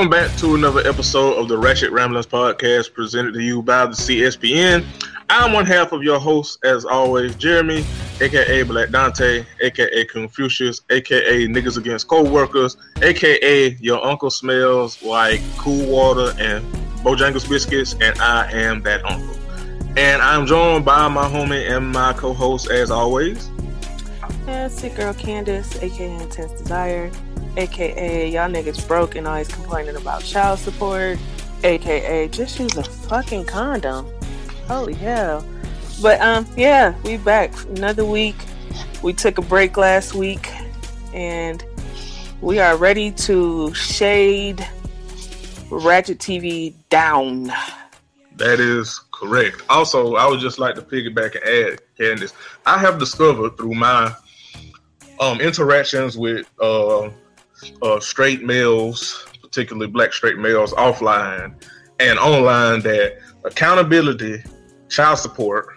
Welcome back to another episode of the Ratchet Ramblings podcast presented to you by the CSPN. I'm one half of your host, as always, Jeremy, aka Black Dante, aka Confucius, aka Niggas Against Co-workers, aka Your Uncle Smells Like Cool Water and Bojangles Biscuits, and I am that uncle. And I'm joined by my homie and my co-host, as always. Yeah, your girl Candace, aka Intense Desire, aka y'all niggas broke and always complaining about child support, aka just use a fucking condom. Holy hell. But um yeah, we back another week. We took a break last week and we are ready to shade Ratchet TV down. That is correct. Also, I would just like to piggyback and add, Candace, I have discovered through my um, interactions with uh, uh, straight males, particularly black straight males, offline and online, that accountability, child support,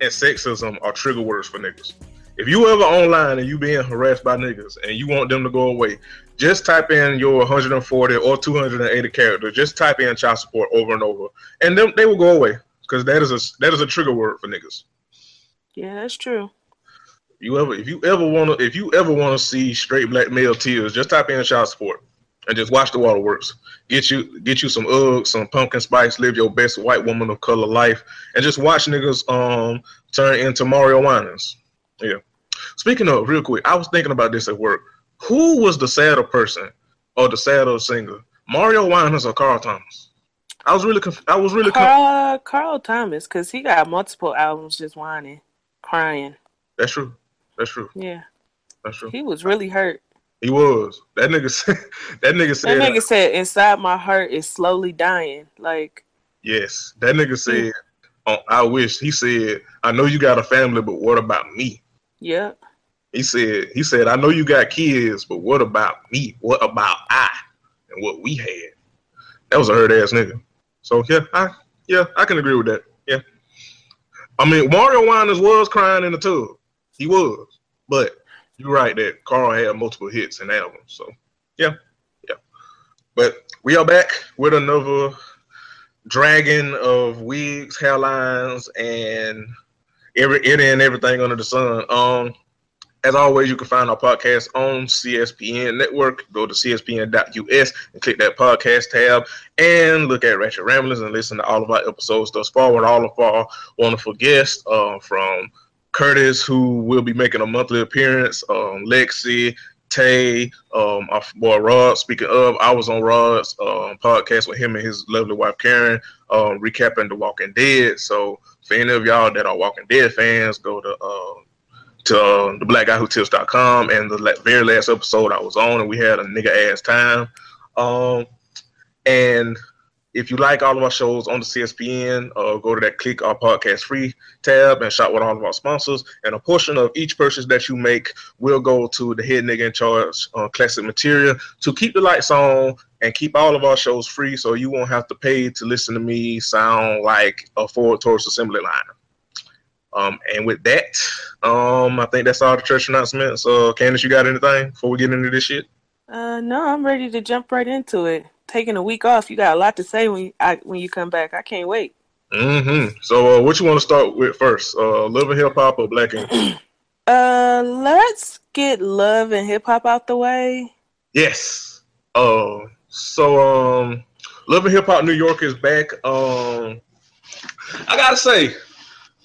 and sexism are trigger words for niggas. If you ever online and you being harassed by niggas and you want them to go away, just type in your 140 or 280 characters. Just type in child support over and over, and them they will go away because that is a that is a trigger word for niggas. Yeah, that's true. You ever if you ever want to if you ever want to see straight black male tears, just type in child support and just watch the waterworks. Get you get you some Uggs, some pumpkin spice, live your best white woman of color life, and just watch niggas um turn into Mario Winans. Yeah. Speaking of real quick, I was thinking about this at work. Who was the sadder person or the sadder singer, Mario Winans or Carl Thomas? I was really conf- I was really conf- Carl, Carl Thomas, because he got multiple albums just whining, crying. That's true. That's true. Yeah, That's true. he was really hurt. He was. That nigga said that nigga said That nigga said, "Inside my heart is slowly dying." Like, yes. That nigga said oh, I wish he said, I know you got a family, but what about me? yeah, He said he said, I know you got kids, but what about me? What about I and what we had? That was a hurt ass nigga. So yeah, I yeah, I can agree with that. Yeah. I mean Mario Winans was crying in the tub. He was. But you're right that Carl had multiple hits and albums. So yeah, yeah. But we are back with another dragon of wigs, hairlines, and every it and everything under the sun. Um as always, you can find our podcast on CSPN Network. Go to cspn.us and click that podcast tab and look at Ratchet Ramblings and listen to all of our episodes thus far with all of our wonderful guests uh, from Curtis, who will be making a monthly appearance, um, Lexi, Tay, um, our boy Rod. Speaking of, I was on Rod's um, podcast with him and his lovely wife Karen, um, recapping The Walking Dead. So, for any of y'all that are Walking Dead fans, go to uh, to uh, the black guy who tips.com and the la- very last episode I was on and we had a nigga ass time. Um, and if you like all of our shows on the CSPN, uh, go to that click our podcast free tab and shop with all of our sponsors. And a portion of each purchase that you make will go to the head nigga in charge uh, classic material to keep the lights on and keep all of our shows free so you won't have to pay to listen to me sound like a Ford Taurus assembly line. Um, and with that, um, I think that's all the church announcements. Uh, Candace, you got anything before we get into this shit? uh, no, I'm ready to jump right into it. Taking a week off, you got a lot to say when you, I, when you come back. I can't wait. Mm-hmm. So, uh, what you want to start with first? Uh, love and hip hop or black and Uh, let's get love and hip hop out the way. Yes. Uh, so um, Love and Hip Hop New York is back. Um, I gotta say,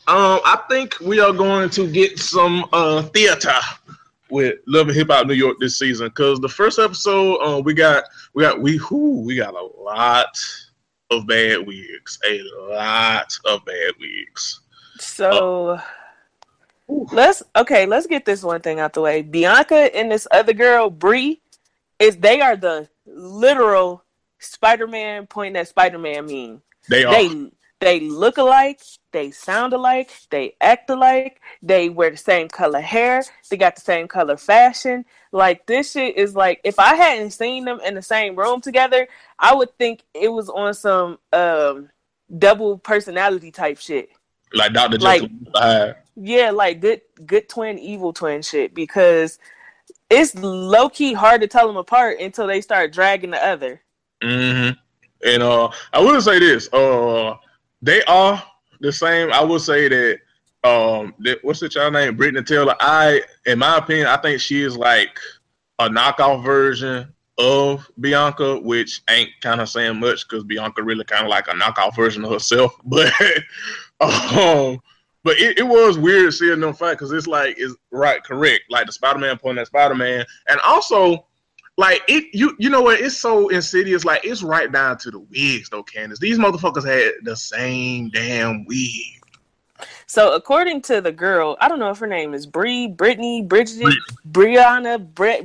um, I think we are going to get some uh theater with Love and Hip Hop New York this season because the first episode, uh, we got we got we who we got a lot of bad wigs. A lot of bad wigs. So let's okay, let's get this one thing out the way. Bianca and this other girl, Brie, is they are the literal Spider-Man pointing at Spider-Man meme. They are. They they look alike, they sound alike, they act alike, they wear the same color hair, they got the same color fashion. Like this shit is like if I hadn't seen them in the same room together, I would think it was on some um double personality type shit. like Dr. like- Yeah, like good good twin, evil twin shit because it's low key hard to tell them apart until they start dragging the other. hmm And uh, I will say this: uh, they are the same. I will say that um, that, what's the child name? Brittany Taylor. I, in my opinion, I think she is like a knockoff version of Bianca, which ain't kind of saying much because Bianca really kind of like a knockoff version of herself. But um, but it, it was weird seeing them fight because it's like it's right, correct. Like the Spider Man pulling that Spider Man, and also like it you you know what it's so insidious like it's right down to the wigs though candace these motherfuckers had the same damn wig So according to the girl, I don't know if her name is Bree, Brittany, Bridget. Brianna, Brett,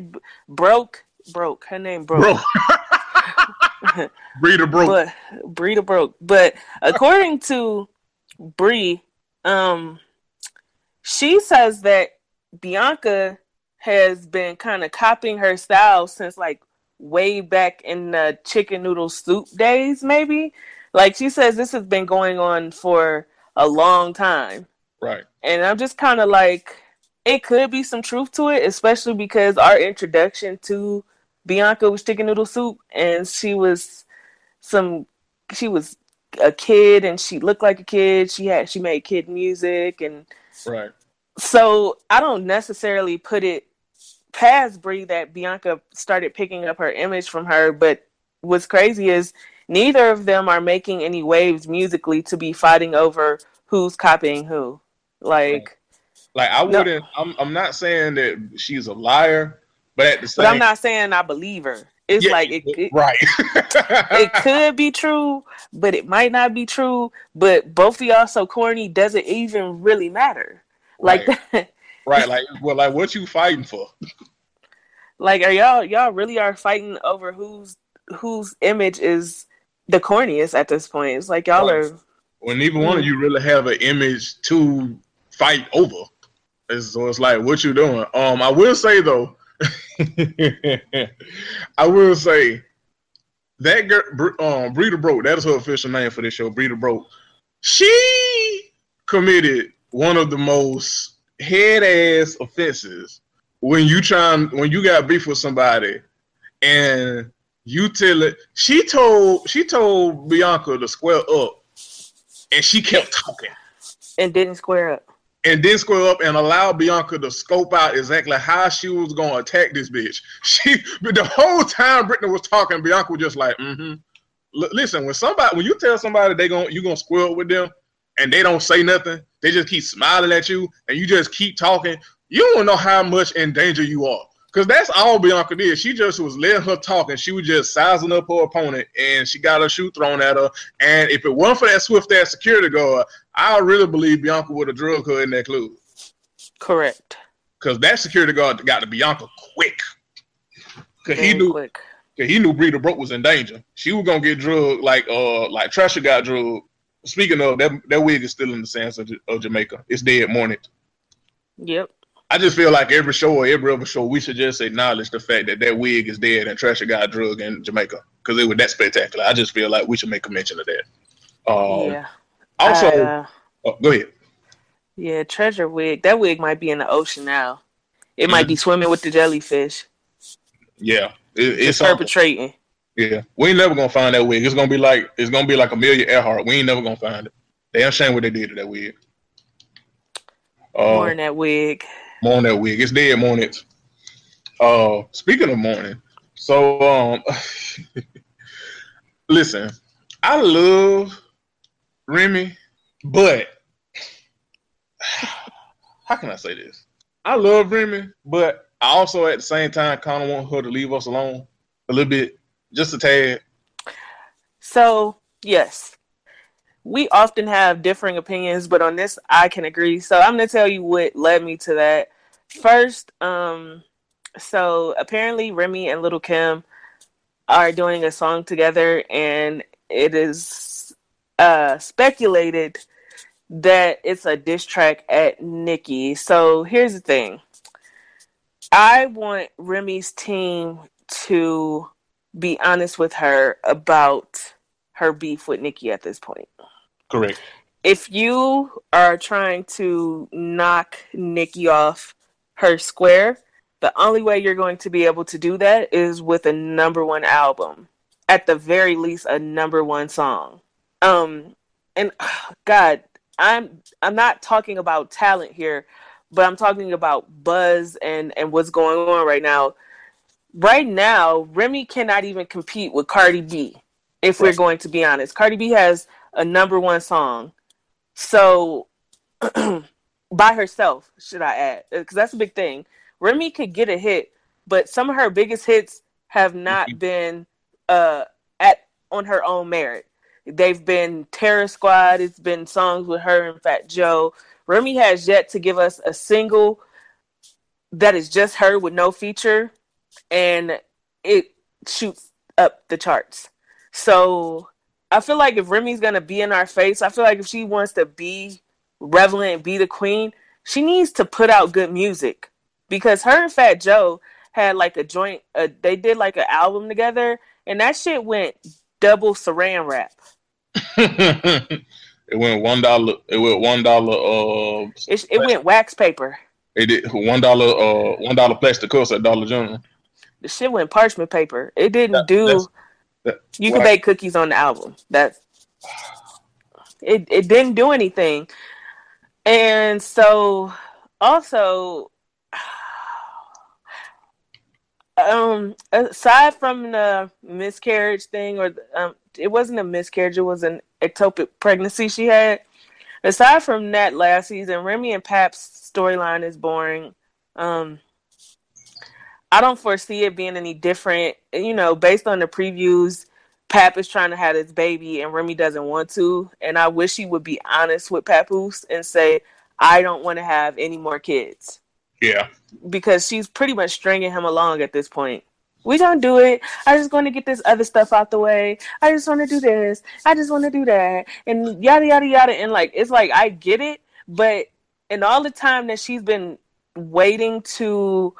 broke, broke. Her name broke. bro breeder broke but Bree broke. But according to Bree, um, she says that Bianca has been kind of copying her style since like way back in the chicken noodle soup days, maybe. Like she says, this has been going on for a long time, right. And I'm just kind of like, it could be some truth to it, especially because our introduction to Bianca was chicken noodle soup, and she was some she was a kid and she looked like a kid. She had she made kid music and right. So i don't necessarily put it past brie that bianca started picking up her image from her but what's crazy is neither of them are making any waves musically to be fighting over who's copying who. Like like i wouldn't I'm, I'm not saying that she's a liar but at the same but i'm not saying i believe her. It's Yeah, like it, it, right. it could be true, but it might not be true. But both of y'all so corny doesn't even really matter. Like, right like well like what you fighting for like are y'all y'all really are fighting over whose whose image is the corniest at this point? It's like y'all Right. are when neither one of you really have an image to fight over. It's, so it's like, what you doing? Um, I will say though, I will say that girl, um, Breeder Broke, that is her official name for this show, Breeder Broke. She committed one of the most head ass offenses when you trying when you got beef with somebody and you tell it. She told she told Bianca to square up, and she kept talking and didn't square up. and didn't square up and allow Bianca to scope out exactly how she was to attack this bitch. She, but the whole time Brittany was talking, Bianca was just like, mm-hmm. L- listen, when somebody, when you tell somebody they gonna you gonna square up with them, and they don't say nothing, they just keep smiling at you, and you just keep talking. You don't know how much in danger you are. Cause that's all Bianca did. She just was letting her talk, and she was just sizing up her opponent, and she got her shoe thrown at her. And if it weren't for that swift ass security guard, I really believe Bianca would have drug her in that club. Correct. Cause that security guard got to Bianca quick. Cause he knew, quick. cause he knew Breeder Broke was in danger. She was gonna get drugged like uh like Tresure got drugged. Speaking of that, that wig is still in the sands of, of Jamaica. It's dead morning. Yep. I just feel like every show or every other show, we should just acknowledge the fact that that wig is dead and Tresure got drugged in Jamaica because it was that spectacular. I just feel like we should make a mention of that. Um, yeah. Also, Uh, oh, go ahead. yeah. Tresure wig. That wig might be in the ocean now. It might be swimming with the jellyfish. Yeah, it, It's it's perpetrating. Yeah, we ain't never gonna find that wig. It's gonna be like it's gonna be like Amelia Earhart. We ain't never gonna find it. They ashamed what they did to that wig. Uh, in that wig. more on that wig. It's dead mornings. Uh, speaking of morning, so um, listen, I love Remy, but how can I say this? I love Remy, but I also at the same time kind of want her to leave us alone a little bit, just a tad. So Yes. We often have differing opinions, but on this I can agree. So I'm gonna tell you what led me to that. First, um, so apparently Remy and Lil' Kim are doing a song together, and it is uh, speculated that it's a diss track at Nicki. So here's the thing. I want Remy's team to be honest with her about her beef with Nicki at this point. Correct. If you are trying to knock Nicki off her square, the only way you're going to be able to do that is with a number one album. At the very least a number one song. Um and God, I'm I'm not talking about talent here, but I'm talking about buzz and and what's going on right now. Right now, Remy cannot even compete with Cardi B. If we're going to be honest, Cardi B has a number one song, so by herself, should I add? Because that's a big thing. Remy could get a hit, but some of her biggest hits have not mm-hmm. been uh, at on her own merit. They've been Terror Squad. It's been songs with her and Fat Joe. Remy has yet to give us a single that is just her with no feature, and it shoots up the charts. So I feel like if Remy's gonna be in our face, I feel like if she wants to be relevant and be the queen, she needs to put out good music because her and Fat Joe had like a joint. Uh, they did like an album together, and that shit went double saran wrap. it went one dollar. It went one dollar. Uh, it, it went wax paper. It did one dollar. Uh, one dollar plastic cups at Dollar General. The shit went parchment paper. It didn't that, do. You can bake cookies on the album. That it it didn't do anything, and so also. Um, aside from the miscarriage thing, or um, it wasn't a miscarriage; it was an ectopic pregnancy she had. Aside from that, last season, Remy and Pap's storyline is boring. Um, I don't foresee it being any different. Eh, you know, based on the previews, Pap is trying to have his baby and Remy doesn't want to. And I wish he would be honest with Papoose and say, I don't want to have any more kids. Yeah. Because she's pretty much stringing him along at this point we don't do it. I just want to get this other stuff out the way. I just want to do this. I just want to do that, and yada yada yada. And like, it's like I get it, but in all the time that she's been waiting to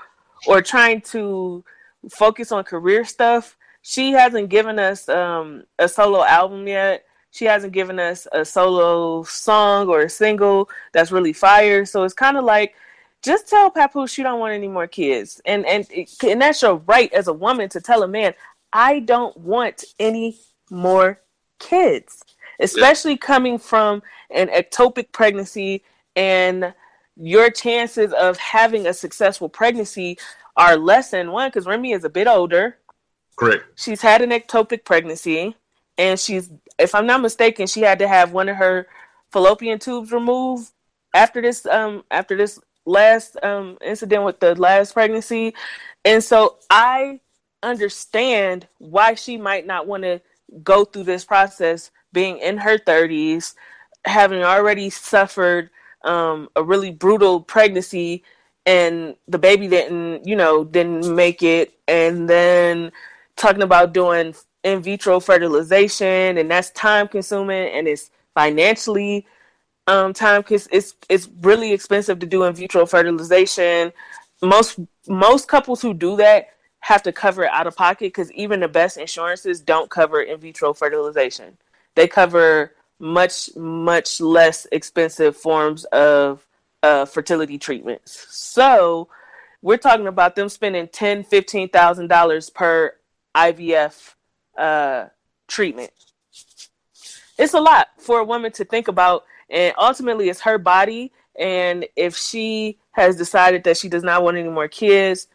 or trying to focus on career stuff, she hasn't given us um, a solo album yet. She hasn't given us a solo song or a single that's really fire. So it's kind of like just tell Papoose you don't want any more kids, and and and that's your right as a woman to tell a man, I don't want any more kids, especially yeah. coming from an ectopic pregnancy and your chances of having a successful pregnancy are less than one because Remy is a bit older. Correct. She's had an ectopic pregnancy, and she's, if I'm not mistaken, she had to have one of her fallopian tubes removed after this um after this last um, incident with the last pregnancy. And so I understand why she might not want to go through this process being in her 30s, having already suffered um, a really brutal pregnancy and the baby didn't, you know, didn't make it. And then talking about doing in vitro fertilization and that's time consuming and it's financially um, time because it's it's really expensive to do in vitro fertilization. Most most couples who do that have to cover it out of pocket because even the best insurances don't cover in vitro fertilization. They cover much much less expensive forms of uh, fertility treatments. So we're talking about them spending ten fifteen thousand dollars per IVF uh, treatment. It's a lot for a woman to think about and ultimately it's her body and if she has decided that she does not want any more kids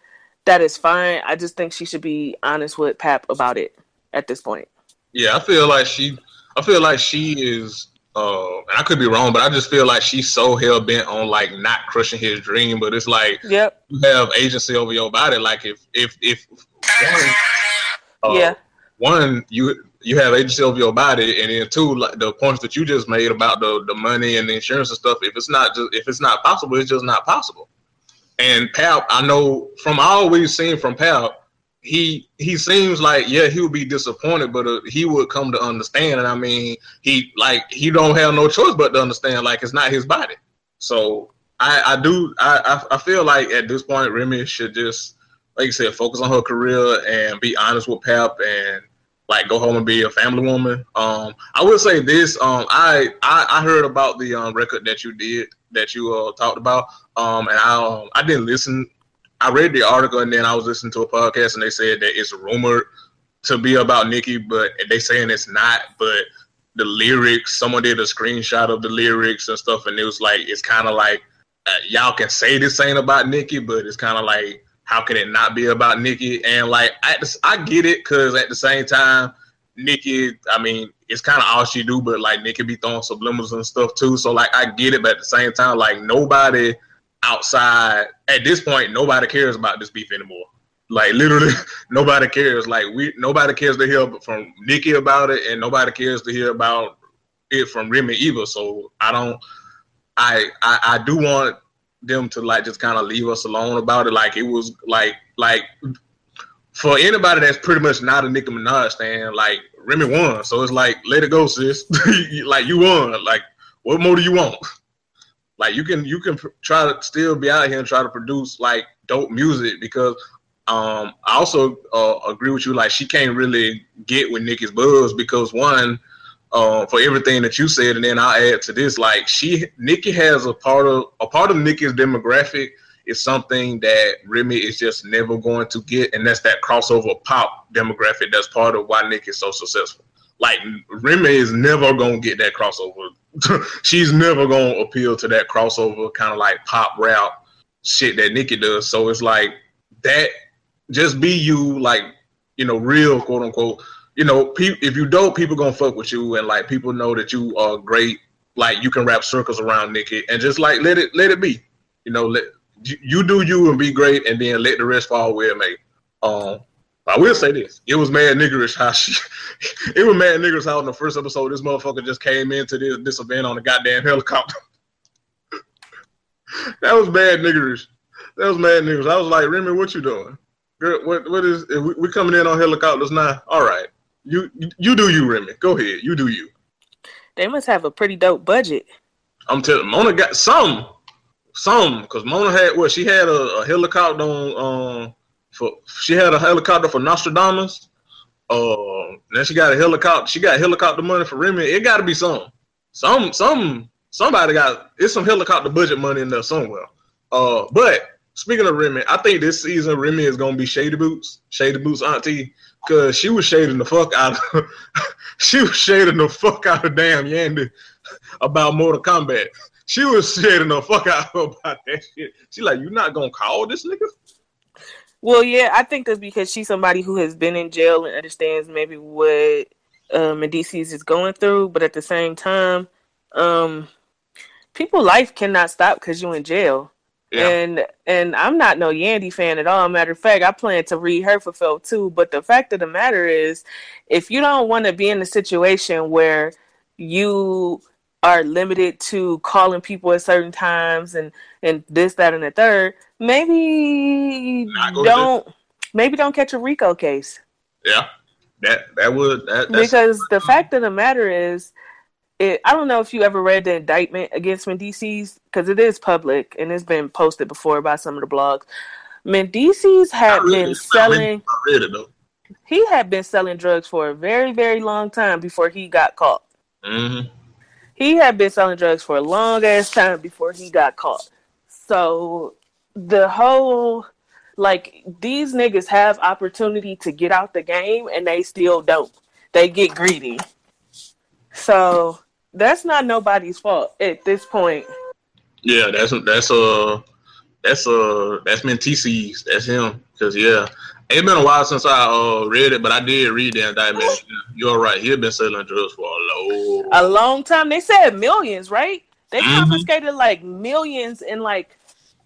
that is fine i just think she should be honest with pap about it at this point yeah i feel like she i feel like she is uh and i could be wrong but i just feel like she's so hell-bent on like not crushing his dream but it's like yep you have agency over your body like if if if one, uh, yeah one you you have agency over your body, and then two, like the points that you just made about the the money and the insurance and stuff. If it's not just if it's not possible, it's just not possible. And Pap, I know from always seen from Pap, he he seems like yeah he would be disappointed, but uh, he would come to understand. And I mean, he like he don't have no choice but to understand like it's not his body. So I I do I I feel like at this point Remy should just like you said focus on her career and be honest with Pap and like go home and be a family woman. Um, I will say this. Um, I, I I heard about the um, record that you did that you uh, talked about. Um, and I um, I didn't listen. I read the article and then I was listening to a podcast and they said that it's rumored to be about Nicki, but they saying it's not. But the lyrics, someone did a screenshot of the lyrics and stuff, and it was like it's kind of like uh, y'all can say this ain't about Nicki, but it's kind of like how can it not be about Nicki? And like I, I get it because at the same time, Nicki, I mean, it's kind of all she do, but like Nicki be throwing subliminals and stuff too. So like I get it, but at the same time, like nobody outside at this point, nobody cares about this beef anymore. Like literally, nobody cares. Like we, nobody cares to hear from Nicki about it, and nobody cares to hear about it from Remy either. So I don't. I I, I do want them to like just kind of leave us alone about it. Like it was like like for anybody that's pretty much not a Nicki Minaj fan, like Remy won. So it's like let it go, sis. like you won. Like what more do you want? Like you can you can try to still be out here and try to produce like dope music because um I also uh, agree with you. Like she can't really get with Nicki's buzz because one uh, for everything that you said, and then I'll add to this. Like she, Nicki has a part of a part of Nicki's demographic is something that Remy is just never going to get, and that's that crossover pop demographic. That's part of why Nicki is so successful. Like Remy is never gonna get that crossover. She's never gonna appeal to that crossover kind of like pop rap shit that Nicki does. So it's like that. Just be you, like you know, real quote unquote you know, pe- if you don't, people gonna fuck with you, and like people know that you are great. Like you can wrap circles around Nicki, and just like let it let it be. You know, let you do you and be great, and then let the rest fall where it may. Um, I will say this: it was mad niggerish how she, it was mad niggerish how in the first episode this motherfucker just came into this this event on a goddamn helicopter. that was mad niggerish. That was mad niggerish. I was like, Remy, what you doing? Girl, what what is? We, we coming in on helicopters now? All right. You you do you, Remy. Go ahead. You do you. They must have a pretty dope budget. I'm telling Mona got some, some because Mona had well she had a, a helicopter on. Um, for she had a helicopter for Nostradamus. Uh, then she got a helicopter. She got helicopter money for Remy. It got to be some, some, some. Somebody got it's some helicopter budget money in there somewhere. Uh, but speaking of Remy, I think this season Remy is gonna be Shady Boots, Shady Boots auntie Cause she was shading the fuck out of she was shading the fuck out of damn Yandy about Mortal Kombat. She was shading the fuck out about that shit. She like, you not gonna call this nigga? Well, yeah, I think that's because she's somebody who has been in jail and understands maybe what um Mendeecees is going through, but at the same time, um people life cannot stop because you're in jail. Yeah. And and I'm not no Yandy fan at all. Matter of fact, I plan to read her for Phil too. But the fact of the matter is, if you don't want to be in a situation where you are limited to calling people at certain times and and this, that, and the third, maybe don't maybe don't catch a RICO case. Yeah, that that would that, because the fact of the matter is it, I don't know if you ever read the indictment against Mendeecees because it is public and it's been posted before by some of the blogs. Mendeecees had been selling. He had been selling drugs for a very, very long time before he got caught. Mm-hmm. He had been selling drugs for a long ass time before he got caught. So the whole like these niggas have opportunity to get out the game and they still don't. They get greedy. So that's not nobody's fault at this point. Yeah, that's that's uh that's uh that's Mendeecees. That's him. Cause yeah, it's been a while since I uh read it, but I did read the indictment. You're right. He had been selling drugs for a long a long time. They said millions, right? They mm-hmm. confiscated like millions and like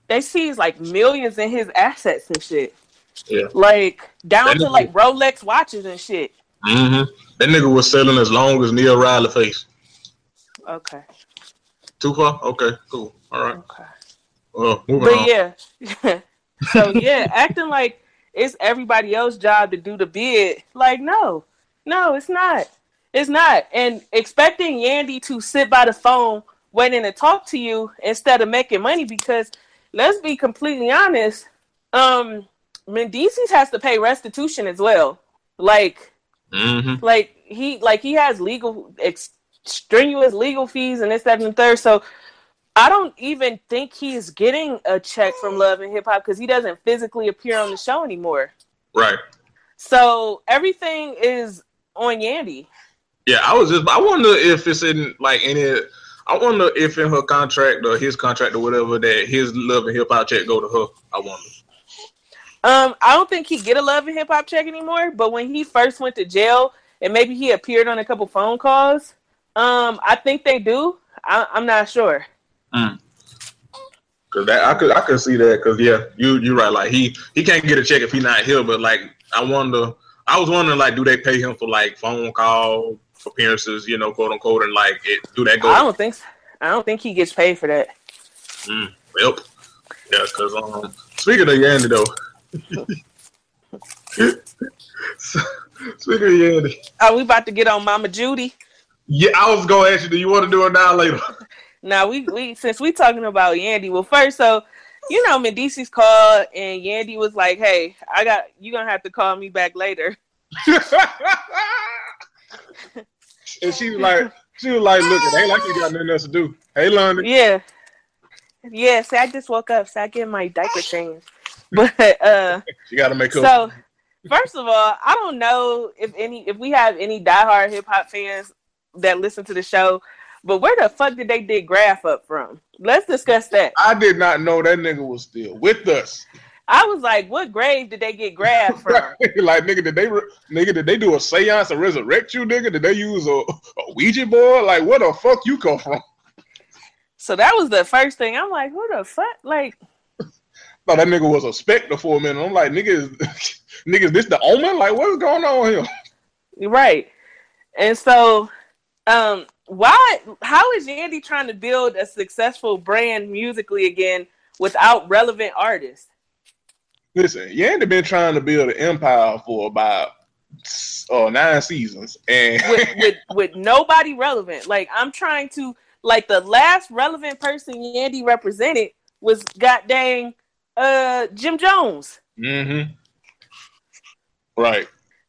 they seized like millions in his assets and shit. Yeah. Like down that to like Rolex watches and shit. Mm-hmm. That nigga was selling as long as Neil Riley face. Okay. Too far? Okay, cool. All right. Okay. Uh, But on. yeah. so yeah, acting like it's everybody else's job to do the bid. Like, no. No, it's not. It's not. And expecting Yandy to sit by the phone waiting to talk to you instead of making money because let's be completely honest, um Mendeecees has to pay restitution as well. Like Mm-hmm. like he like he has legal ex- strenuous legal fees and this that and the third so i don't even think he's getting a check from love and hip hop because he doesn't physically appear on the show anymore Right. so everything is on yandy Yeah, I was just. I wonder if it's in like any. I wonder if in her contract or his contract or whatever that his love and hip hop check go to her. I wonder. um i don't think he get a love and hip hop check anymore but when he first went to jail and maybe he appeared on a couple phone calls um i think they do I, i'm not sure Cause that I could I could see that. Cause yeah, you you right. Like he he can't get a check if he not here. But like I wonder. I was wondering like, do they pay him for like phone call appearances? You know, quote unquote, and like it, do that go? i don't think so. i don't think he gets paid for that Mm, yep. Yeah, because um, speaking of Yandy though, speaking of Yandy, are we about to get on mama judy yeah, I was gonna ask you, do you want to do it now or later? Now we we since we talking about Yandy, well first so you know Mendeecees called and Yandy was like, Hey, I got you gonna have to call me back later. and she was like, she was like, look, it ain't like you got nothing else to do. Hey, London. Yeah. Yeah, so I just woke up, so I get my diaper changed. But uh You got to make up. so first of all, I don't know if any if we have any diehard hip hop fans that listen to the show, but where the fuck did they dig Grafh up from? Let's discuss that. I did not know that nigga was still with us. I was like, what grave did they get Grafh from? like nigga, did they re- nigga did they do a seance to resurrect you, nigga? Did they use a, a Ouija board? Like where the fuck you come from? So that was the first thing. I'm like, who the fuck? Like, Thought that nigga was a specter for a minute. I'm like, nigga, is, nigga, is this the omen? Like what's going on here? right. And so, um, why? How is Yandy trying to build a successful brand musically again without relevant artists? Listen, Yandy been trying to build an empire for about uh, nine seasons, and With with with nobody relevant. Like, I'm trying to like the last relevant person Yandy represented was goddamn uh Jim Jones. mm-hmm. right.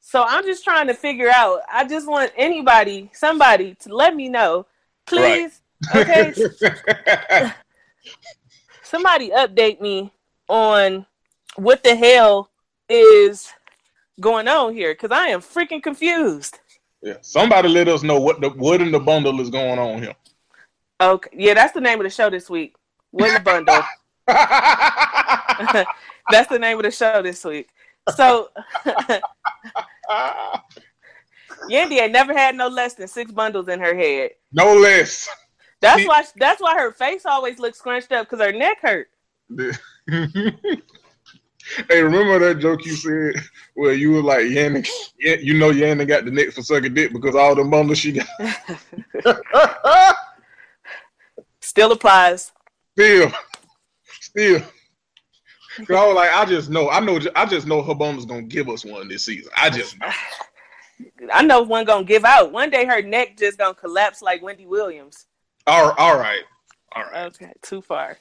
So I'm just trying to figure out. I just want anybody, somebody, to let me know, please. Okay, somebody update me on what the hell is going on here because I am freaking confused. yeah. Somebody let us know what the what in the bundle is going on here. Okay, yeah, that's the name of the show this week. Win the bundle. that's the name of the show this week. So Yandy ain't never had no less than six bundles in her head. no less. That's why. That's why her face always looks scrunched up because her neck hurt. hey, remember that joke you said where you were like, Yannick, yeah, you know Yannick got the neck for sucking dick because all the bundles she got. Still applies. still, still. 'Cause I was like, I just know, I know, I just know her bundle's gonna give us one this season. I just know. I know one gonna give out. One day her neck just gonna collapse like Wendy Williams. All, all right, all right, Okay, too far.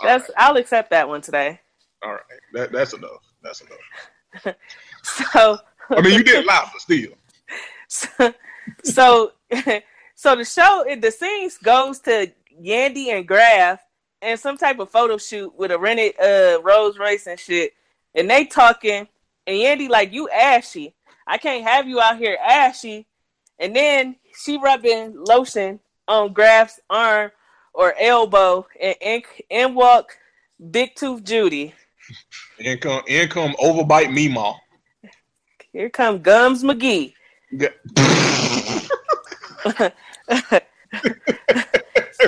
all That's. right, I'll accept that one today. all right. That, that's enough. That's enough. So. I mean, you did lie, but still. so so, so the show in the scenes goes to Yandy and Grafh and some type of photo shoot with a rented uh Rolls Royce and shit. And they talking and Yandy like you ashy. I can't have you out here ashy. And then she rubbing lotion on Grafh's arm or elbow and in, in walk Big Tooth Judy. Income, income, overbite Meemaw. Here come Gums McGee. Yeah.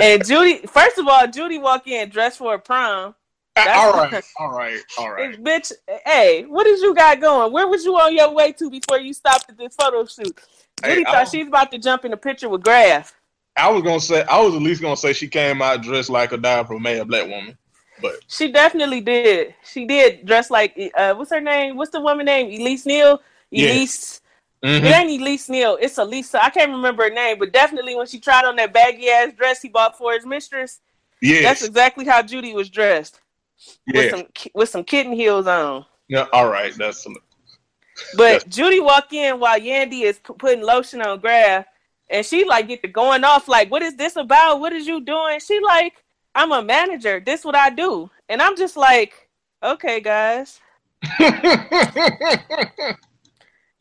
and Judy, first of all, Judy walk in dressed for a prom. That's- all right, all right, all right. Bitch, hey, what did you got going? Where was you on your way to before you stopped at this photo shoot? Judy Hey, thought she's about to jump in the picture with Grafh. I was gonna say I was at least gonna say she came out dressed like a diaper male black woman. But She definitely did. She did dress like uh, what's her name? What's the woman name? Elise Neal. Yeah. Elise. Mhm. It ain't Elise Neal. It's Elisa. I can't remember her name, but definitely when she tried on that baggy ass dress he bought for his mistress, yes, that's exactly how Judy was dressed Yeah. with some with some kitten heels on. yeah. All right, that's Some, But Judy walk in while Yandy is putting lotion on Grafh, and she like get to going off like, "What is this about? What is you doing?" She like, "I'm a manager. This what I do," and I'm just like, "Okay, guys."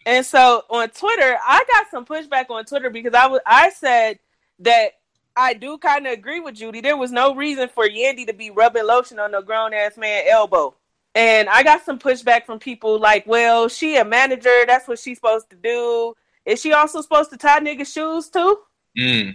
And so on Twitter, I got some pushback on Twitter because I was I said that I do kind of agree with Judy. There was no reason for Yandy to be rubbing lotion on a grown ass man elbow. And I got some pushback from people like, well, she a manager. That's what she's supposed to do. Is she also supposed to tie niggas' shoes too? Mm.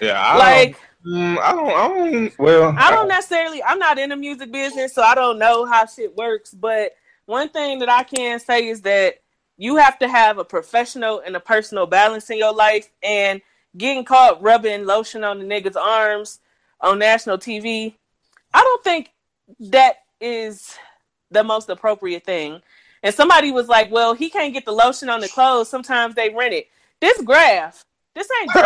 Yeah, I like, don't, mm, I don't, I don't. Well, I don't necessarily. I'm not in the music business, so I don't know how shit works. But one thing that I can say is that you have to have a professional and a personal balance in your life. And getting caught rubbing lotion on the nigga's arms on national TV, I don't think that is the most appropriate thing. And somebody was like, "Well, he can't get the lotion on the clothes. Sometimes they rent it." This Grafh, this ain't Drake.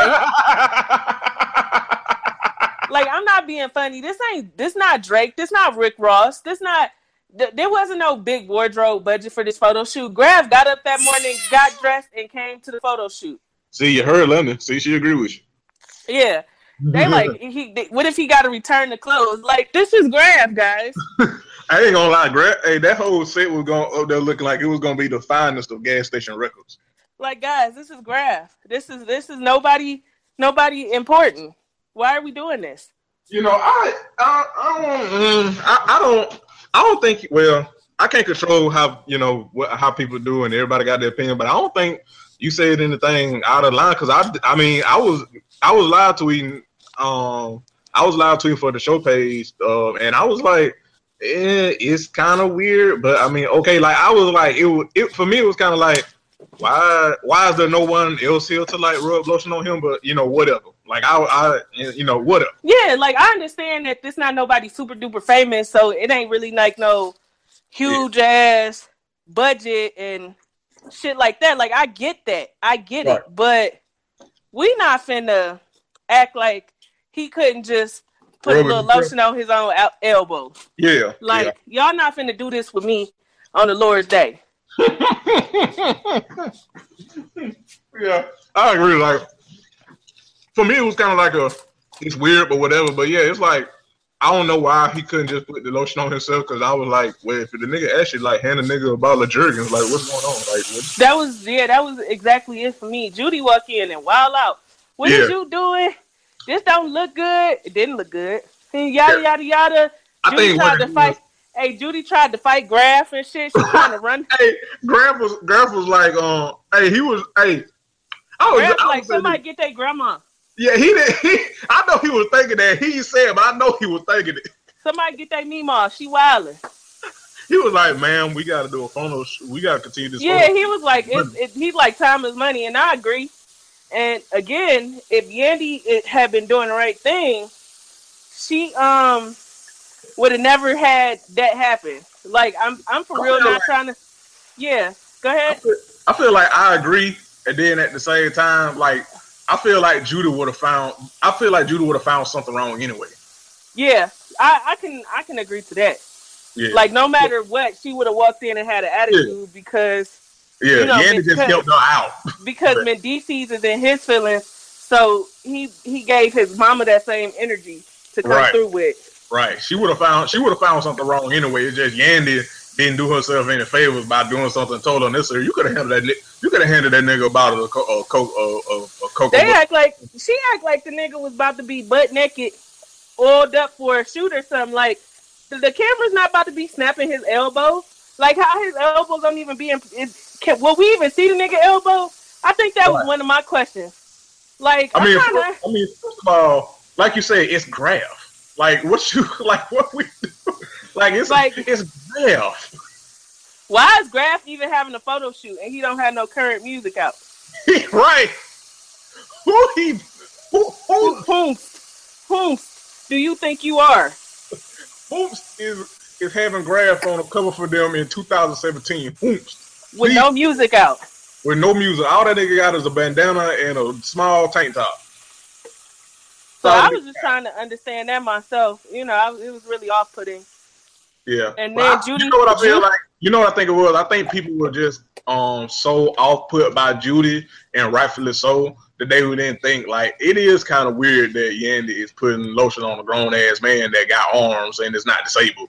like I'm not being funny. This ain't this not Drake. This not Rick Ross. This not. Th- there wasn't no big wardrobe budget for this photo shoot. Grafh got up that morning, got dressed, and came to the photo shoot. See, you heard Linda. See, she agree with you. Yeah, they like he. they- what if he got to return the clothes? Like this is Grafh, guys. I ain't gonna lie, Grant. Hey, that whole set was going up there looking like it was gonna be the finest of gas station records. Like guys, this is Grafh. This is this is nobody nobody important. Why are we doing this? You know, I, I, I don't, mm, I, I don't, I don't think. Well, I can't control how you know what how people do, and everybody got their opinion. But I don't think you said anything out of line because I, I mean, I was, I was live tweeting, um, I was live tweeting for the show page, uh, and I was like, eh, it's kind of weird, but I mean, okay, like I was like, it, it for me, it was kind of like, why, why is there no one else here to like rub lotion on him? But you know, whatever. Like I, I, you know, whatever. Yeah, like I understand that this not nobody super duper famous, so it ain't really like no huge ass budget and shit like that. Like I get that, I get Right. it, but we not finna act like he couldn't just put a little lotion on his own el- elbow. Yeah, Like y'all not finna do this with me on the Lord's day. yeah, I agree. Like for me, it was kind of like a, it's weird, but whatever. But yeah, it's like I don't know why he couldn't just put the lotion on himself because I was like, well, if the nigga actually like hand a nigga a bottle of Jergens, like what's going on? Like, what? That was yeah, that was exactly it for me. Judy walk in and wild out. What is Yeah. you doing? This don't look good. It didn't look good. And yada Yeah. yada yada. I Judy think tried to fight. Hey, Judy tried to fight Grafh and shit. She trying to run. Hey, Grafh was Grafh was like, um, hey, he was, hey, I was, Grafh I like was somebody get their grandma. Yeah, he did. He, I know he was thinking that. He said, but I know he was thinking it. Somebody get their Mima. She wildin'. He was like, man, we got to do a photo. sh- We got to continue this. Yeah, photo he was like, it, it, he's like time is money, and I agree. And again, if Yandy it had been doing the right thing, she um would have never had that happen. Like I'm, I'm for real not trying to. Yeah, go ahead. I feel like I agree, and then at the same time, like I feel like Judah would have found. I feel like Judah would have found something wrong anyway. Yeah, I, I can, I can agree to that. Yeah, Like no matter what, she would have walked in and had an attitude because yeah. you know, Yandy just because- helped her out. because. Mendeecees is in his feelings, so he he gave his mama that same energy to come Right. through with. Right. She would have found. She would have found something wrong anyway. It's just Yandy didn't do herself any favors by doing something totally unnecessary. You could have handled that. You could have handed that nigga a bottle of co- coke. Coke. They act like she act like the nigga was about to be butt naked, oiled up for a shoot or something. Like the, the camera's not about to be snapping his elbow. Like how his elbows don't even be in. Can, will we even see the nigga elbow? I think that was one of my questions. Like I I'm mean, fir- I mean, first of all, like you said, it's Grafh. Like what you like? What we do? Like it's Like- it's Grafh. Why is Grafh even having a photo shoot and he don't have no current music out? right. Who he? Who? Who? Whomst, whomst, do you think you are? Whoops is is having Grafh on a cover for them in 2017. Whoops. With no music out. With no music. All that nigga got is a bandana and a small tank top. So I was just trying to understand that myself. You know, I, it was really off putting. Yeah. And then I- Judy. You know what I feel Judy- like? You know what I think it was? I think people were just um so off put by Judy and rightfully so that they didn't think like it is kind of weird that Yandy is putting lotion on a grown ass man that got arms and is not disabled.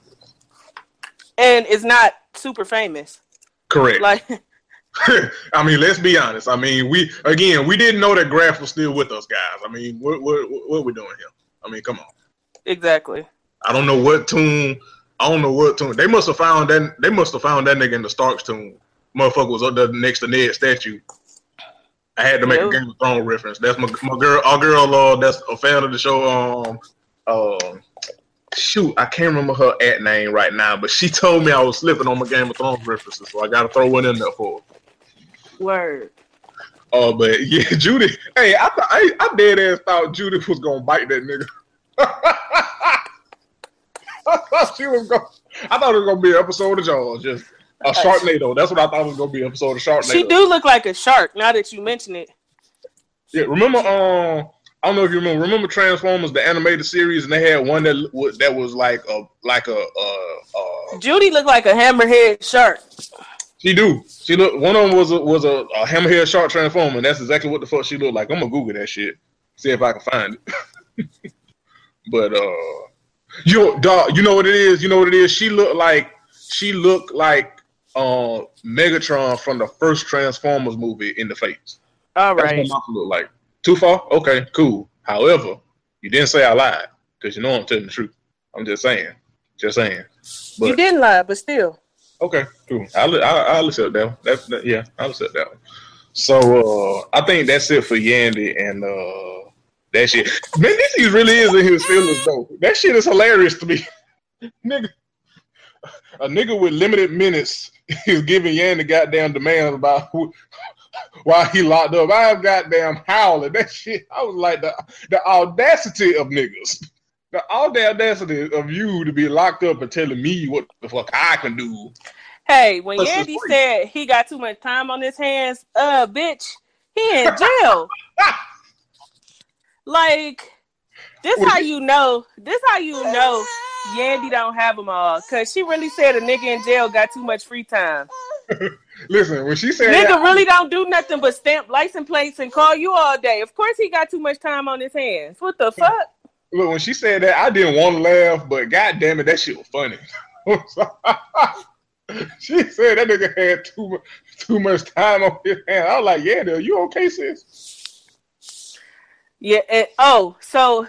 and it's not super famous. Correct. Like, I mean, let's be honest. I mean, we again we didn't know that Grafh was still with us, guys. I mean, what what what we doing here? I mean, come on. exactly. I don't know what tune. I don't know what tune. They must have found that. They must have found that nigga in the Starks tomb. Motherfucker was up there next to Ned statue. I had to make Yeah. a Game of Thrones reference. That's my my girl. Our girl, uh, that's a fan of the show. Um, uh, shoot, I can't remember her at name right now, but she told me I was slipping on my Game of Thrones references, so I got to throw one in there for her. Word. Uh, but yeah, Judy. Hey, I thought I, I dead ass thought Judy was gonna bite that nigga. I thought she was going. I thought it was gonna be an episode of Jaws, just a Sharknado. That's what I thought it was gonna be an episode of Sharknado. She do look like a shark. Now that you mention it, Yeah, remember? Um, I don't know if you remember. Remember Transformers, the animated series, and they had one that that was like a like a uh uh. Judy looked like a hammerhead shark. She do. She look. One of them was a was a, a hammerhead shark transformer. And that's exactly what the fuck she looked like. I'm gonna Google that shit. See if I can find it. but uh, you dog, you know what it is. You know what it is. She looked like she looked like uh Megatron from the first Transformers movie in the face. All right. That's what Mama look like. Too far? Okay, cool. However, you didn't say I lied because you know I'm telling the truth. I'm just saying. Just saying. But, you didn't lie, but still. okay, cool. I'll I'll, I'll accept that. One. That, that yeah, I'll accept that one. So uh, I think that's it for Yandy and uh, that shit. Man, this he really is in his feelings though. That shit is hilarious to me. nigga, a nigga with limited minutes is giving Yandy goddamn demands about who, why he locked up. I have goddamn howling that shit. I was like the the audacity of niggas. The all the audacity of you to be locked up and telling me what the fuck I can do. Hey, when Plus, it's Yandy said he got too much time on his hands, uh, bitch, he in jail. like, this how you know. This how you know Yandy don't have them all. Cause she really said a nigga in jail got too much free time. Listen, when she said Nigga that, really don't do nothing but stamp license plates and call you all day. Of course he got too much time on his hands. What the fuck? look, when she said that, I didn't want to laugh, but god damn it, that shit was funny. she said that nigga had too much too much time on his hands. I was like, yeah, dude, you okay, sis? Yeah. And, oh, so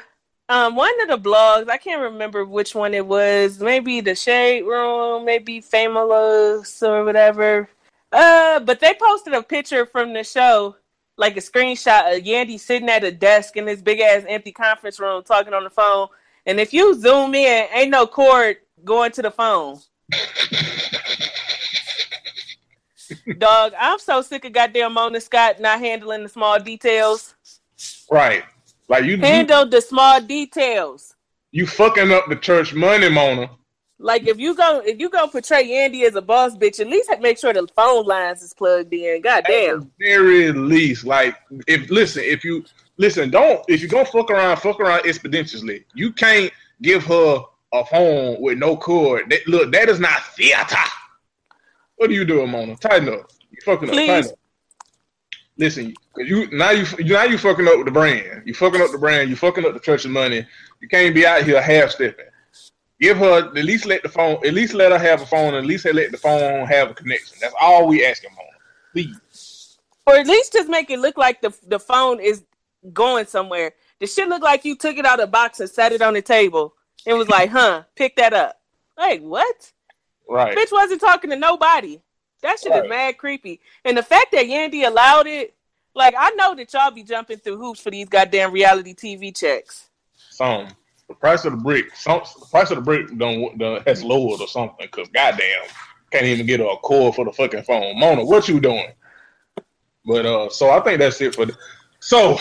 um, one of the blogs, I can't remember which one it was. Maybe the Shade Room, maybe Famous or whatever. Uh, but they posted a picture from the show, like a screenshot of Yandy sitting at a desk in this big ass empty conference room talking on the phone. And if you zoom in, ain't no cord going to the phone. Dog, I'm so sick of goddamn Mona Scott not handling the small details. Right. Like you, you, Handle the small details. you fucking up the church money, Mona. Like if you go if you go portray Andy as a boss bitch, at least make sure the phone lines is plugged in. At Goddamn. the very least, like if listen, if you listen, don't if you gonna fuck around, fuck around expeditiously. You can't give her a phone with no cord. That, look, that is not theater. What are you doing, Mona? Tighten up. You fucking up. Please. Up. Listen, cause you now you now you fucking up with the brand. You fucking up the brand. You fucking up the church's money. You can't be out here half stepping. Give her at least let the phone. At least let her have a phone. At least let the phone have a connection. That's all we asking, Mona. Please. Or at least just make it look like the the phone is going somewhere. The shit look like you took it out of the box and sat it on the table and was like, huh, pick that up. Like what? Right. Bitch wasn't talking to nobody. That shit Right. is mad creepy. And the fact that Yandy allowed it, like I know that y'all be jumping through hoops for these goddamn reality TV checks. some the price of the brick, some the price of the brick done, done has lowered or something. Cause goddamn, can't even get a cord for the fucking phone. Mona, what you doing? But uh, so I think that's it for. The, so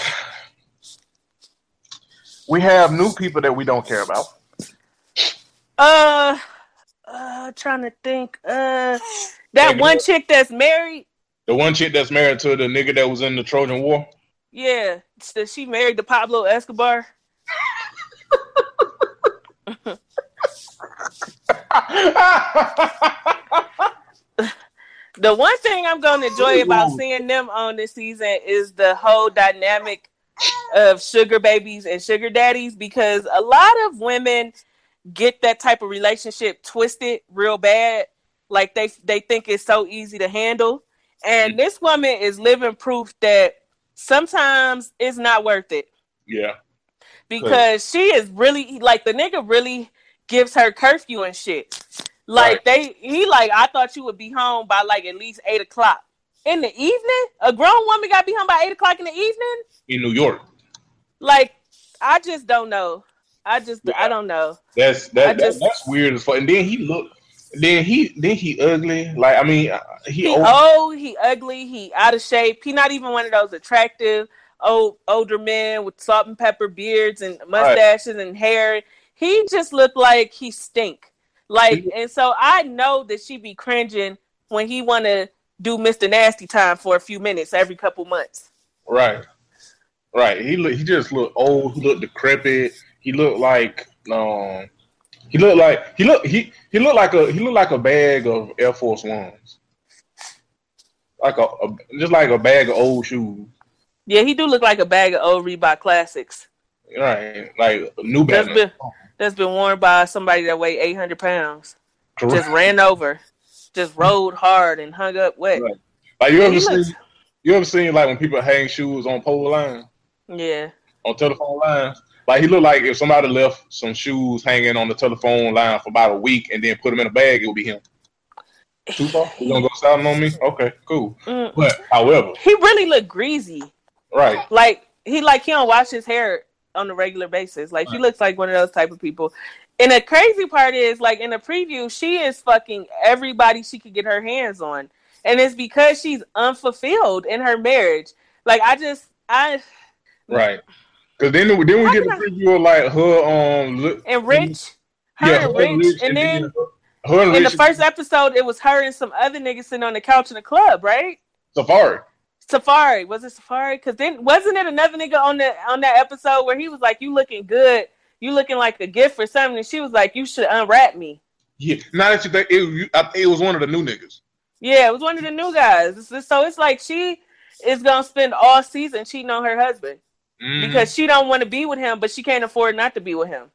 we have new people that we don't care about. Uh, uh, trying to think. Uh, that one chick that's married. The one chick that's married to the nigga that was in the Trojan War. Yeah, she married to Pablo Escobar. The one thing I'm going to enjoy about seeing them on this season is the whole dynamic of sugar babies and sugar daddies because a lot of women get that type of relationship twisted real bad. Like they they think it's so easy to handle. And this woman is living proof that sometimes it's not worth it yeah. because she is really like the nigga really gives her curfew and shit. Like they he like I thought you would be home by like at least eight o'clock. In the evening? A grown woman gotta be home by eight o'clock in the evening? In New York. Like I just don't know. I just Yeah. I don't know. That's that, that just- that's weird as fuck. And then he looked. Then he then he ugly. Like I mean, uh, he, He old. old, he ugly, he out of shape. He not even one of those attractive old older men with salt and pepper beards and mustaches and hair. He just looked like he stink. Like and so I know that she be cringing when he wanna do Mr. Nasty time for a few minutes every couple months. Right. Right. He look. He just looked old. He looked decrepit. He looked like um. He looked like he looked he he looked like a he looked like a bag of Air Force Ones. Like a, a just like a bag of old shoes. Yeah, he do look like a bag of old Reebok classics. Right. Like a new That's Batman. been that's been worn by somebody that weighed eight hundred pounds. Correct. Just ran over. Just rode hard and hung up wet. Right. Like you ever seen looks- you ever seen like when people hang shoes on pole lines? Yeah. on telephone lines. Like he looked like if somebody left some shoes hanging on the telephone line for about a week and then put them in a bag, it would be him. Too far? You gonna go south on me? Okay, cool. Mm. But however, He really looked greasy. right, Like he like he don't wash his hair on a regular basis. Like he Right. looks like one of those type of people. And the crazy part is, like in the preview, she is fucking everybody she could get her hands on, and it's because she's unfulfilled in her marriage. Like I just, I right. Because then then we How get I- preview of like her um look, and Rich, her yeah, and and Rich, Rich, and then her and in the first episode, it was her and some other niggas sitting on the couch in the club, right? Safari. Safari was it Safari? Because then wasn't it another nigga on the on that episode where he was like, "You looking good? You looking like a gift or something?" And she was like, "You should unwrap me." Yeah. Now that you think it, you- I think it was one of the new niggas. Yeah, it was one of the new guys. So it's like she is gonna spend all season cheating on her husband Mhm. because she don't want to be with him, but she can't afford not to be with him.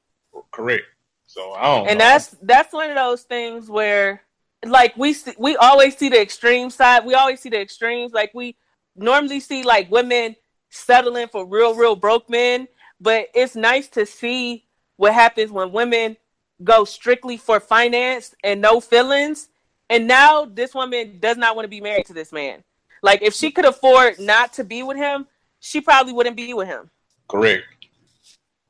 correct. So I don't. and know. that's that's one of those things where like we see, we always see the extreme side we always see the extremes like we normally see like women settling for real real broke men but it's nice to see what happens when women go strictly for finance and no feelings and now this woman does not want to be married to this man like if she could afford not to be with him she probably wouldn't be with him correct.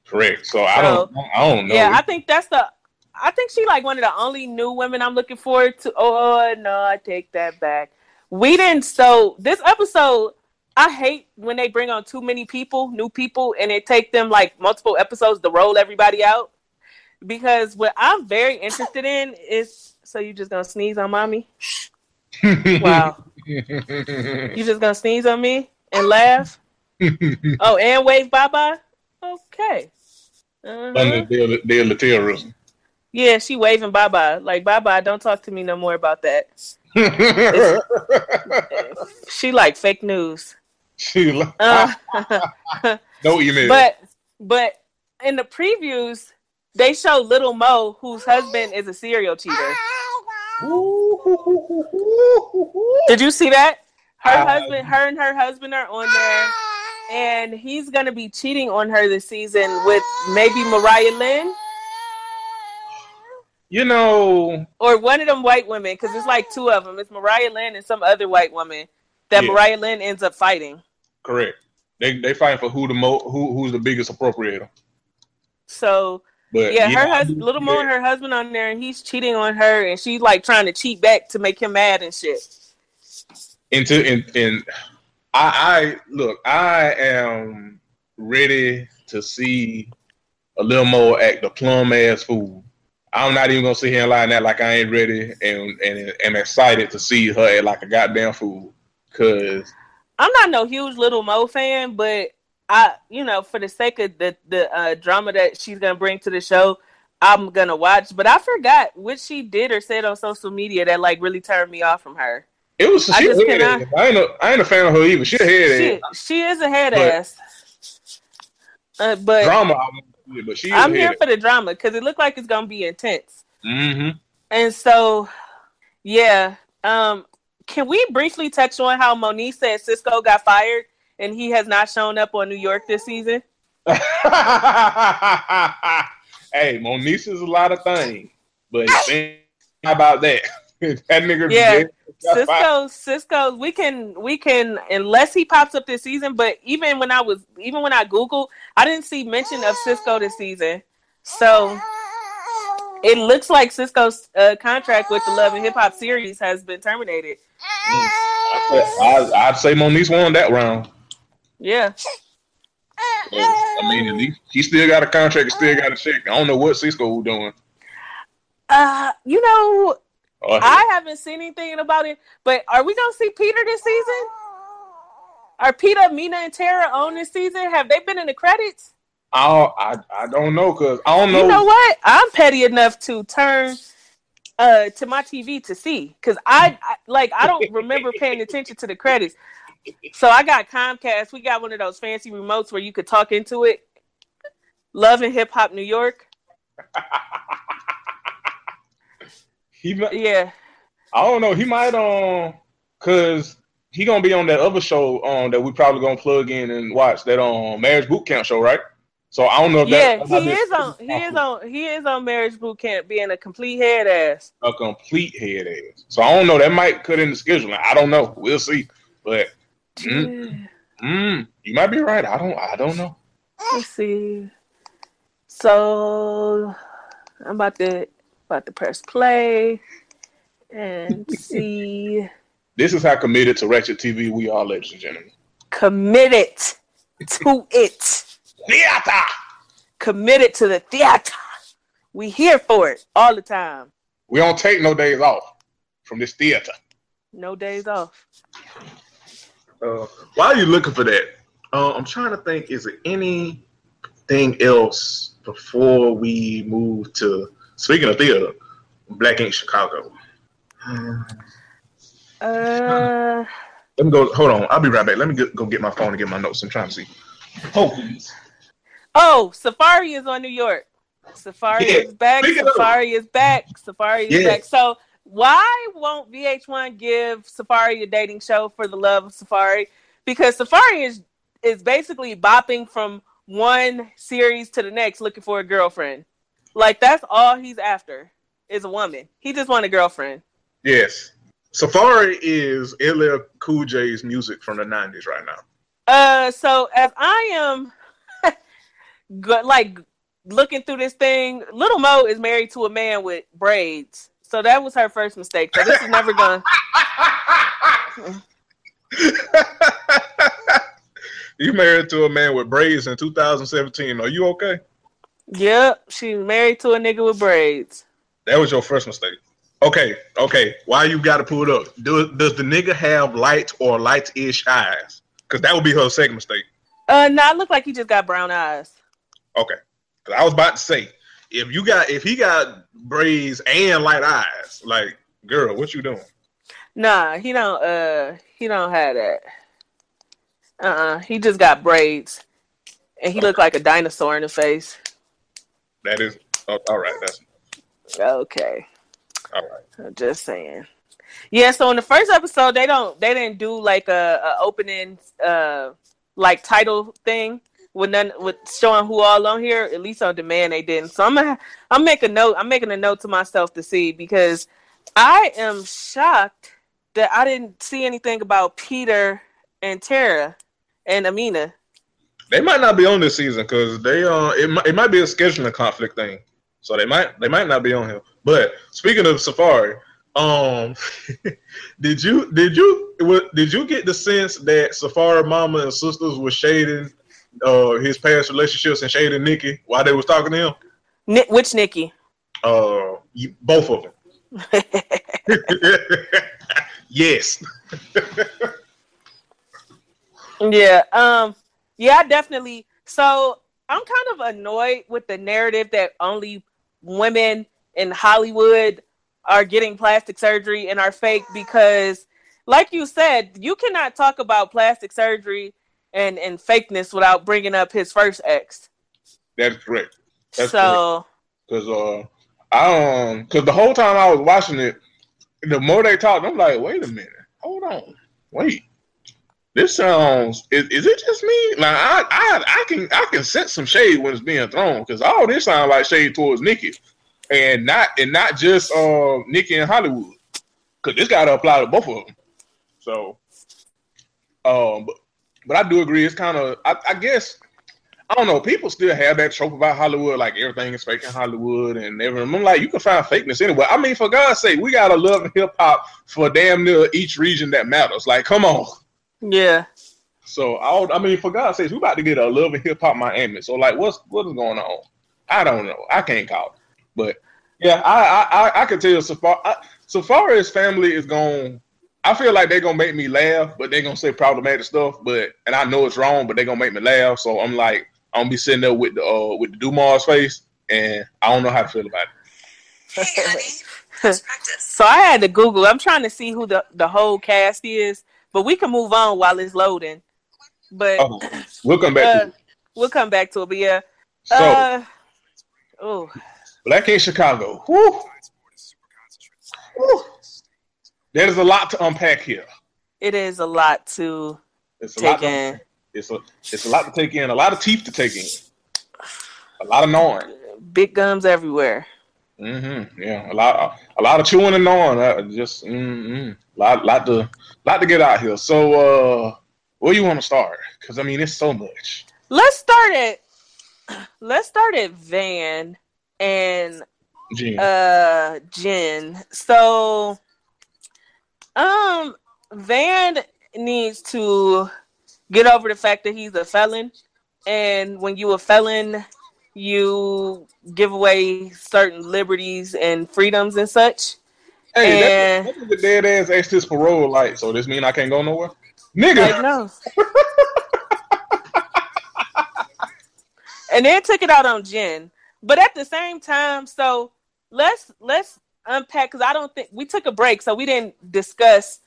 Correct. So I don't. I don't know. Yeah, I think that's the. I think she like one of the only new women I'm looking forward to. Oh no, I take that back. We didn't. So this episode, I hate when they bring on too many people, new people, and it take them like multiple episodes to roll everybody out. Because what I'm very interested in is. So you just gonna sneeze on mommy? Wow, you just gonna sneeze on me and laugh? Oh, and wave bye bye. Okay. Uh-huh. Their, their terrorism. Yeah, she waving bye bye. Like bye bye. Don't talk to me no more about that. She like fake news. she like, Uh, no email. but but in the previews, they show little Mo, whose husband is a serial cheater. Did you see that? Her husband, her and her husband are on there, and he's gonna be cheating on her this season with maybe Mariah Lynn you know, or one of them white women, because it's like two of them. It's Mariah Lynn and some other white woman that Yeah. Mariah Lynn ends up fighting. correct. They they fighting for who the mo who who's the biggest appropriator. So But yeah, her I husband, little Mo, and her husband on there, and he's cheating on her, and she's like trying to cheat back to make him mad and shit. into and and I, I look. I am ready to see a little more act the plum ass food. I'm not even gonna sit here and lie on that like I ain't ready and and am excited to see her at like a goddamn fool. Cause I'm not no huge Little Mo fan, but I, you know, for the sake of the the uh, drama that she's gonna bring to the show, I'm gonna watch. But I forgot what she did or said on social media that like really turned me off from her. It was I she just a head cannot- ass. I ain't a, I ain't a fan of her either. She a head She, ass. she is a head But- ass. Uh, but Drama, I it, but she I'm here head for the drama because it looked like it's gonna be intense. Mm-hmm. And so, yeah. Um, can we briefly touch on how Monique said Cisco got fired and he has not shown up on New York this season? hey, Monique is a lot of things, but think about that. that nigga. Yeah. fired. Cisco, Cisco, we can, we can, unless he pops up this season. But even when I was, even when I googled, I didn't see mention of Cisco this season. So it looks like Cisco's uh, contract with the Love and Hip Hop series has been terminated. I, I'd say Monique won that round. Yeah, But, I mean, at least he still got a contract, still got a check. I don't know what Cisco was doing. uh, you know, Oh, I haven't seen anything about it. But are we gonna see Peter this season? Are Peter, Mina, and Tara on this season? Have they been in the credits? I, I, I don't know because I don't know. You know what? I'm petty enough to turn uh to my TV to see because I, I like I don't remember paying attention to the credits. So I got Comcast. We got one of those fancy remotes where you could talk into it. Love and Hip Hop New York. he, Yeah. I don't know. He might um, cause he gonna be on that other show um that we probably gonna plug in and watch that um marriage boot camp show, right? So I don't know if Yeah, that, he is on he is on he is on Marriage Boot Camp being a complete head ass. a complete head ass. So I don't know. That might cut in the scheduling. I don't know. We'll see. But mm, mm, you might be right. I don't. I don't know. Let's see. So I'm about to about to press play and see This is how committed to Ratchet TV we are, ladies and gentlemen. committed to it. Theater. Committed to the theater. We here for it all the time. We don't take no days off from this theater. No days off. Oh. Uh, while you're looking for that, uh, I'm trying to think. Is there anything else before we move to? Speaking of theater, Black Ink Chicago. Uh Let me go. Hold on. I'll be right back. Let me go get my phone and get my notes. I'm trying to see. Oh, oh, Safari is on New York. Safari Yeah, is back. speaking of- Safari is back. Safari is Yeah. back. So why won't VH1 give Safari a dating show for the love of Safari? Because Safari is is basically bopping from one series to the next looking for a girlfriend. Like that's all he's after is a woman. He just want a girlfriend. Yes. Safari is LL Cool J's music from the 90s right now. Uh, so as I am, go- like looking through this thing, Little Mo is married to a man with braids. So that was her first mistake. So this is never gonna. you married to a man with braids in 2017. Are you okay? Yep, she's married to a nigga with braids. That was your first mistake. Okay, okay. Why you got to pull it up? Do, does the nigga have light or light-ish eyes? Because that would be her second mistake. Uh, no, it looked like he just got brown eyes. Okay. Because I was about to say, if you got, if he got braids and light eyes, like, girl, what you doing? Nah, he don't. Uh, he don't have that. Uh, uh he just got braids, and he looked like a dinosaur in the face. That is, oh, all right. That's Okay. all right. I'm just saying. Yeah, so in the first episode, they don't they didn't do like a, a opening uh like title thing with none with showing who all on here. At least on demand they didn't. So I'm gonna I'm making note. I'm making a note to myself to see because I am shocked that I didn't see anything about Peter and Tara and Amina. They might not be on this season because they uh it might, it might be a scheduling conflict thing. So they might they might not be on here. But speaking of Safari, Um, did you did you did you get the sense that Safari Mama and sisters were shading uh his past relationships and shading Nikki while they was talking to him? Ni- which Nikki? Uh, you, both of them. yes. Yeah. Um. Yeah, definitely. So I'm kind of annoyed with the narrative that only women in Hollywood are getting plastic surgery and are fake because, like you said, you cannot talk about plastic surgery and and fakeness without bringing up his first ex. That's correct. That's so Cause uh, I um, cause the whole time I was watching it, the more they talked, I'm like, wait a minute, hold on, wait. This sounds is, is it just me? Like I, I I can I can sense some shade when it's being thrown because all this sounds like shade towards Nikki, and not and not just uh Nikki and Hollywood, because this got to apply to both of them. So, um, but but I do agree. It's kind of I, I guess I don't know. People still have that trope about Hollywood, like everything is fake in Hollywood, and everything. I'm like, you can find fakeness anywhere. I mean, for God's sake, we gotta love hip hop for damn near each region that matters. Like, come on. Yeah. So, I, I mean, for God's sake, we about to get a love of hip hop Miami. So, like, what's what is going on? I don't know. I can't call it, but yeah, I I I, I can tell so far I, so far as family is going. I feel like they're gonna make me laugh, but they're gonna say problematic stuff. But and I know it's wrong, but they're gonna make me laugh. So I'm like, I'm gonna be sitting there with the uh, with the Dumas face, and I don't know how to feel about it. Hey, honey. How's practice? So I had to Google. I'm trying to see who the the whole cast is, but we can move on while it's loading. But Oh, we'll come back uh, to it. we'll come back to it. But yeah. So, Uh, oh, Black Ink Chicago. Whew. Whew. There's a lot to unpack here. it is a lot to It's a lot. take To, in. it's a it's a lot to take in. A lot of teeth to take in. A lot of gnawing. Big gums everywhere. Mm-hmm. Yeah, a lot, a lot of chewing and gnawing. Uh, just mm-hmm. lot, lot to, lot to get out here. So, uh, where you want to start? Because I mean, it's so much. Let's start it. let's start at Van and Gene. uh Jen. So um Van needs to get over the fact that he's a felon and when you a felon you give away certain liberties and freedoms and such. hey, and- that, that nigga dead ass asked his parole. Like, so this mean I can't go nowhere, nigga? No. and then took it out on Jen. But at the same time, so let's let's unpack because I don't think we took a break, so we didn't discuss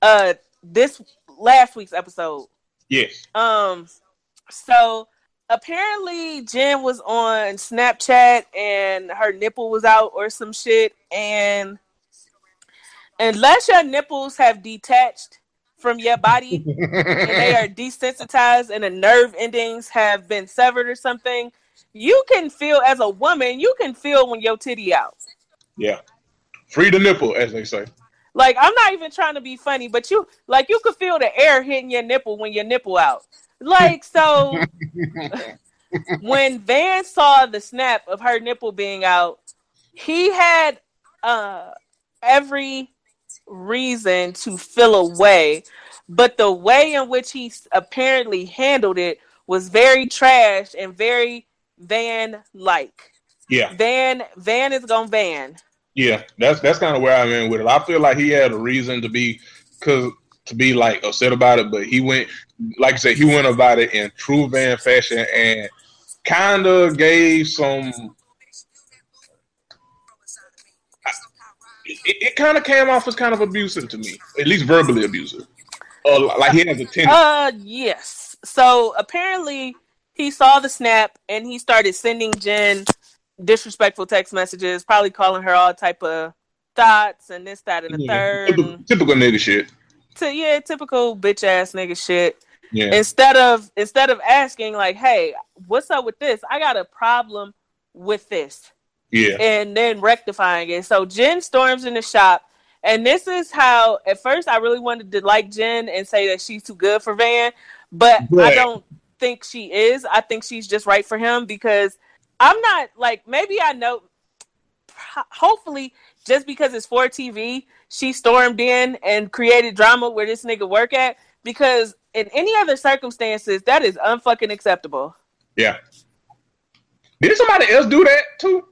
uh this last week's episode. yes. Um, so apparently Jen was on Snapchat and her nipple was out or some shit, and unless your nipples have detached from your body and they are desensitized and the nerve endings have been severed or something, you can feel as a woman, you can feel when your titty out. yeah. Free the nipple, as they say. Like I'm not even trying to be funny, but you like you could feel the air hitting your nipple when your nipple out. Like so when Van saw the snap of her nipple being out, he had uh every reason to feel away, but the way in which he apparently handled it was very trash and very Van like. Yeah, Van Van is gonna Van. Yeah. That's that's kind of where I'm in with it. I feel like he had a reason to be, cause to be like upset about it, but he went, like I said, he went about it in true Van fashion and kind of gave some. It, it kind of came off as kind of abusive to me, at least verbally abusive. Uh, like he has a tendency. Uh, yes. So apparently he saw the snap and he started sending Jen disrespectful text messages, probably calling her all type of thoughts and this, that, and the Yeah, third. typical, and typical nigga shit. to, yeah, typical bitch ass nigga shit. Yeah, Instead of instead of asking like, "Hey, what's up with this? I got a problem with this," yeah, and then rectifying it. So Jen storms in the shop, and this is how. At first, I really wanted to like Jen and say that she's too good for Van, but I don't think she is. I think she's just right for him because I'm not like maybe I know. hopefully, just because it's for TV, she stormed in and created drama where this nigga work at. Because in any other circumstances, that is unfucking acceptable. Yeah. Did somebody else do that too?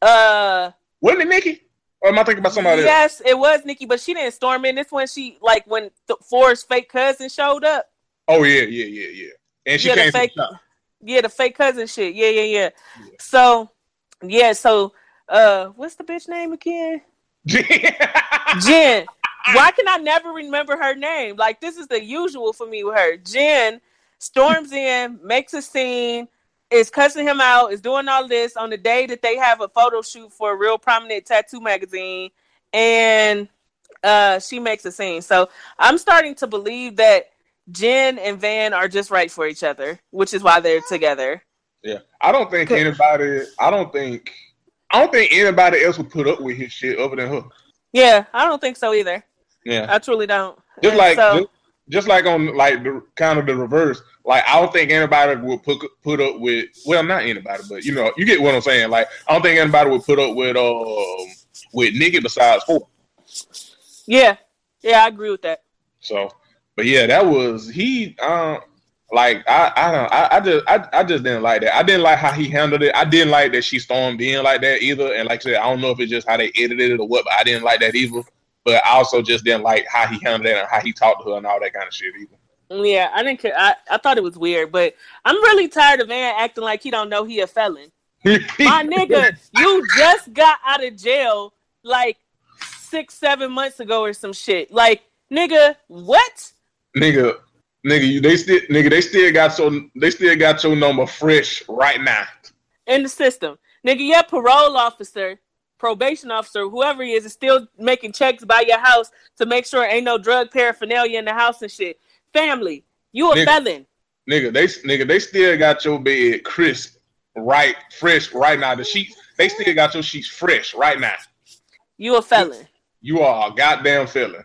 Uh, Wasn't it Nikki? Or am I thinking about somebody else? yes, it was Nikki, but she didn't storm in. This when she like when the Ford's fake cousin showed up. Oh yeah, yeah, yeah, yeah. And she yeah, came fake, the shop. Yeah, the fake cousin shit. Yeah, yeah, yeah. So, yeah, so uh, what's the bitch name again? Jen. Why can I never remember her name? Like this is the usual for me with her. Jen storms in, makes a scene, is cussing him out, is doing all this on the day that they have a photo shoot for a real prominent tattoo magazine, and uh, she makes a scene. So I'm starting to believe that Jen and Van are just right for each other, which is why they're together. Yeah, I don't think anybody. I don't think. I don't think anybody else would put up with his shit other than her. Yeah, I don't think so either. Yeah, I truly don't. just And like so- just, just like on like the kind of the reverse. Like I don't think anybody would put put up with. Well, not anybody, but you know, you get what I'm saying. Like I don't think anybody would put up with um with Nikki besides Ford. yeah, yeah, I agree with that. So, but yeah, that was he. Um, like I, I don't, I, I just, I, I just didn't like that. I didn't like how he handled it. I didn't like that she stormed in like that either. And like I said, I don't know if it's just how they edited it or what, but I didn't like that either. But I also just didn't like how he handled it and how he talked to her and all that kind of shit either. Yeah, I didn't care. I, I thought it was weird, but I'm really tired of Van acting like he don't know he a felon. My nigga, you just got out of jail like six, seven months ago or some shit. Like, nigga, what? Nigga, nigga, you, they still, nigga, they still got so, they still got your number fresh right now. In the system. Nigga, your parole officer, probation officer, whoever he is, is still making checks by your house to make sure ain't no drug paraphernalia in the house and shit. Family, you a Nigga. felon. Nigga, they, nigga, they still got your bed crisp, right, fresh right now. The sheets, they still got your sheets fresh right now. You a felon. You are a goddamn felon.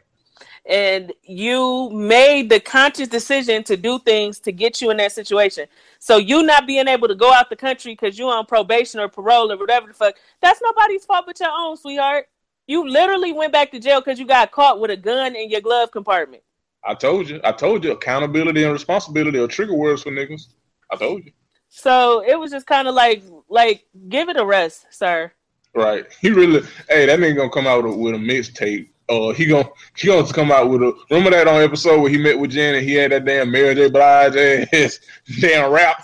And you made the conscious decision to do things to get you in that situation. So you not being able to go out the country because you on probation or parole or whatever the fuck, that's nobody's fault but your own, sweetheart. You literally went back to jail because you got caught with a gun in your glove compartment. I told you. I told you. Accountability and responsibility are trigger words for niggas. I told you. So it was just kind of like, like, give it a rest, sir. Right. He really. Hey, that nigga gonna come out with a, with a mixtape. Uh, he gonna he gonna come out with a. Remember that on episode where he met with Jen and he had that damn Mary J. Blige ass damn rap.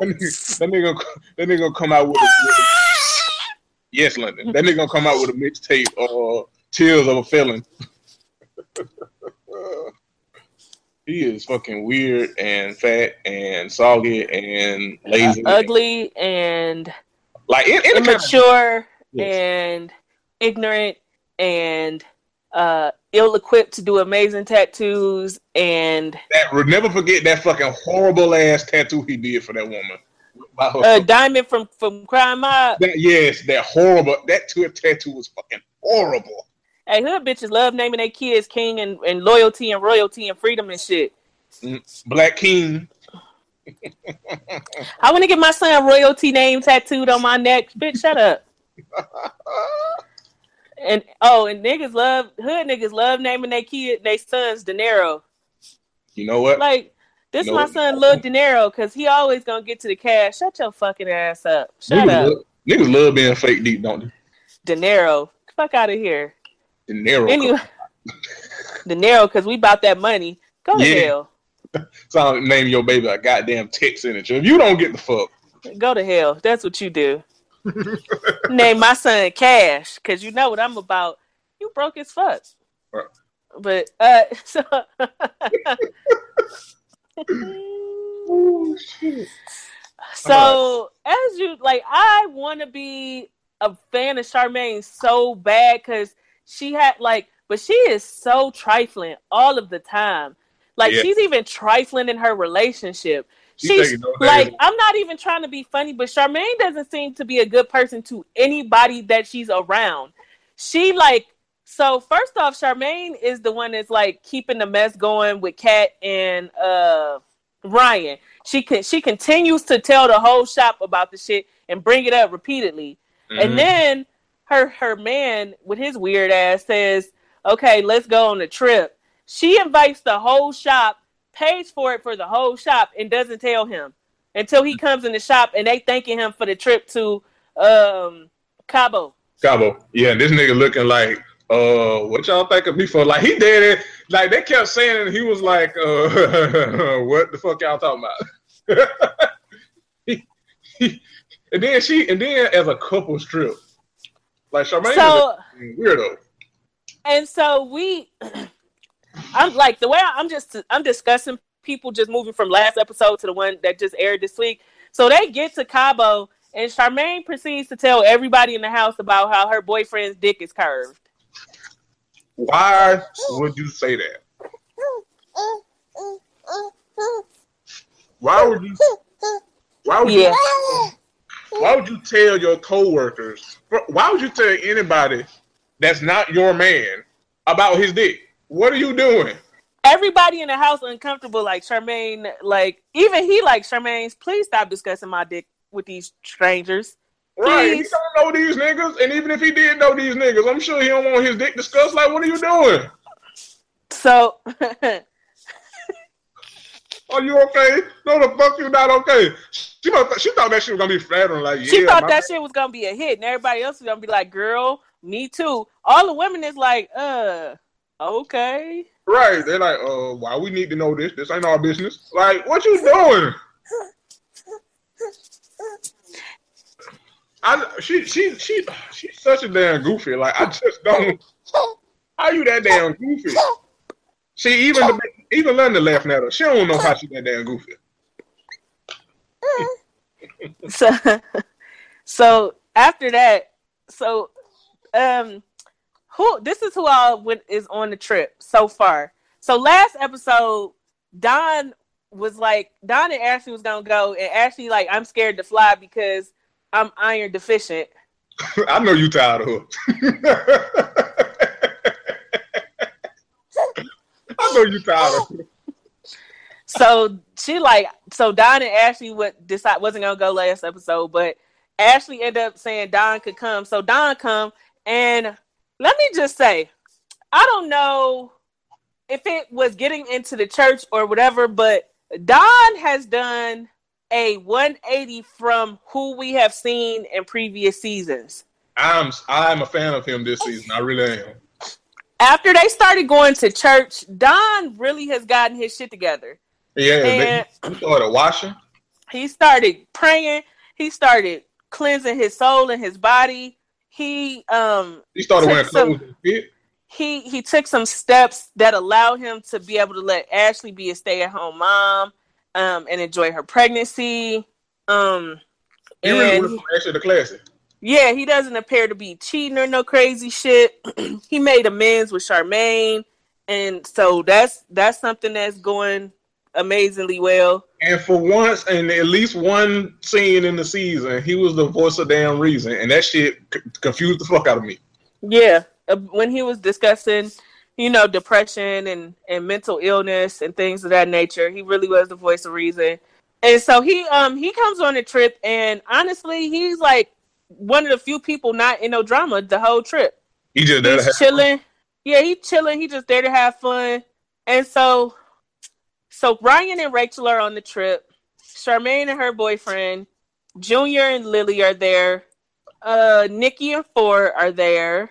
That nigga, that nigga, that nigga gonna come out with. A, with a, yes, London. That nigga gonna come out with a mixtape. Uh, Tears of a Felon. he is fucking weird and fat and soggy and lazy. Ugly and like in, in the kind of- immature Yes. and ignorant and uh, ill-equipped to do amazing tattoos and that never forget that fucking horrible ass tattoo he did for that woman. By her- uh, Diamond from from Crime Mob. that, yes, that horrible that tattoo was fucking horrible. Hey, hood bitches love naming their kids king and, and loyalty and royalty and freedom and shit. Black King. I want to get my son royalty name tattooed on my neck. Bitch, shut up. And oh, and niggas love hood niggas love naming their kid their sons De Niro. You know what? Like this No. my son Lil De Niro because he always gonna get to the cash. Shut your fucking ass up. Shut niggas, up, love, niggas love being fake deep, don't they? De Niro. Fuck out of here. De Niro. Anyway, De Niro because we bought that money. Go to Yeah. hell. So name your baby a goddamn signature. If you don't get the fuck, Go to hell. That's what you do. Name my son Cash, because you know what I'm about. You broke as fuck. Right. But uh so So as you like I wanna be a fan of Charmaine so bad because she had like but she is so trifling all of the time. Like Yeah. she's even trifling in her relationship. She's She's no like. I'm not even trying to be funny, but Charmaine doesn't seem to be a good person to anybody that she's around. She like, so first off, Charmaine is the one that's like keeping the mess going with Kat and uh Ryan. She can she continues to tell the whole shop about the shit and bring it up repeatedly. Mhm. And then her her man with his weird ass says, "Okay, let's go on a trip." She invites the whole shop, pays for it for the whole shop, and doesn't tell him until he comes in the shop and they thanking him for the trip to um Cabo. Cabo. Yeah, and this nigga looking like, uh, what y'all think of me for? Like he did it. Like they kept saying, it, he was like, uh, what the fuck y'all talking about? he, he, and then she, and then as a couple strip, like Charmaine So weirdo. and so we i'm like the way I, i'm just i'm discussing people just moving from last episode to the one that just aired this week so they get to cabo and charmaine proceeds to tell everybody in the house about how her boyfriend's dick is curved Why would you say that? Why would you? Why would yeah you? Why would you tell your coworkers? Why would you tell anybody that's not your man about his dick? What are you doing? everybody in the house uncomfortable like charmaine like even he like charmaine's please stop discussing my dick with these strangers Right? He don't know these niggas, and even if he did know these niggas, I'm sure he don't want his dick discussed. Like, what are you doing? so Are you okay? No, the fuck you not okay. She thought she thought that shit was gonna be flattering. Like, yeah, she thought that shit was gonna be a hit, and everybody else was gonna be like, "Girl, me too." All the women is like, "Uh, okay." Right. They're like, uh, why we need to know this? This ain't our business. Like, what you doing? I she she she she's such a damn goofy. Like I just don't how you that damn goofy? See, even the, even Linda laughing at her. She don't know how she that damn goofy. So, so after that, so um, who this is who all went is on the trip so far. So last episode, Don was like Don and Ashley was gonna go, and Ashley like I'm scared to fly because I'm iron deficient. I know you tired of her. I know you tired of her. So she like so Don and Ashley would decide wasn't gonna go last episode, but Ashley ended up saying Don could come. So Don come and let me just say, I don't know if it was getting into the church or whatever, but Don has done a 180 from who we have seen in previous seasons. I'm I'm a fan of him this season. I really am. After they started going to church, Don really has gotten his shit together. Yeah, And- he started washing. he started praying he started cleansing his soul and his body he um He started Took wearing some- clothes fit. he he took some steps that allow him to be able to let ashley be a stay-at-home mom um and enjoy her pregnancy um He really went from actually the classic. yeah he doesn't appear to be cheating or no crazy shit he made amends with charmaine and so that's that's something that's going amazingly well And for once, in at least one scene in the season, he was the voice of damn reason, and that shit c- confused the fuck out of me. Yeah, uh, when he was discussing, you know, depression and and mental illness and things of that nature, he really was the voice of reason. And so he um he comes on a trip, and honestly, he's like one of the few people not in no drama the whole trip. He just there to have He's chilling. Yeah, he chilling. He just there to have fun. And so, so Ryan and Rachel are on the trip. Charmaine and her boyfriend, Junior and Lily are there. Uh, Nikki and Ford are there.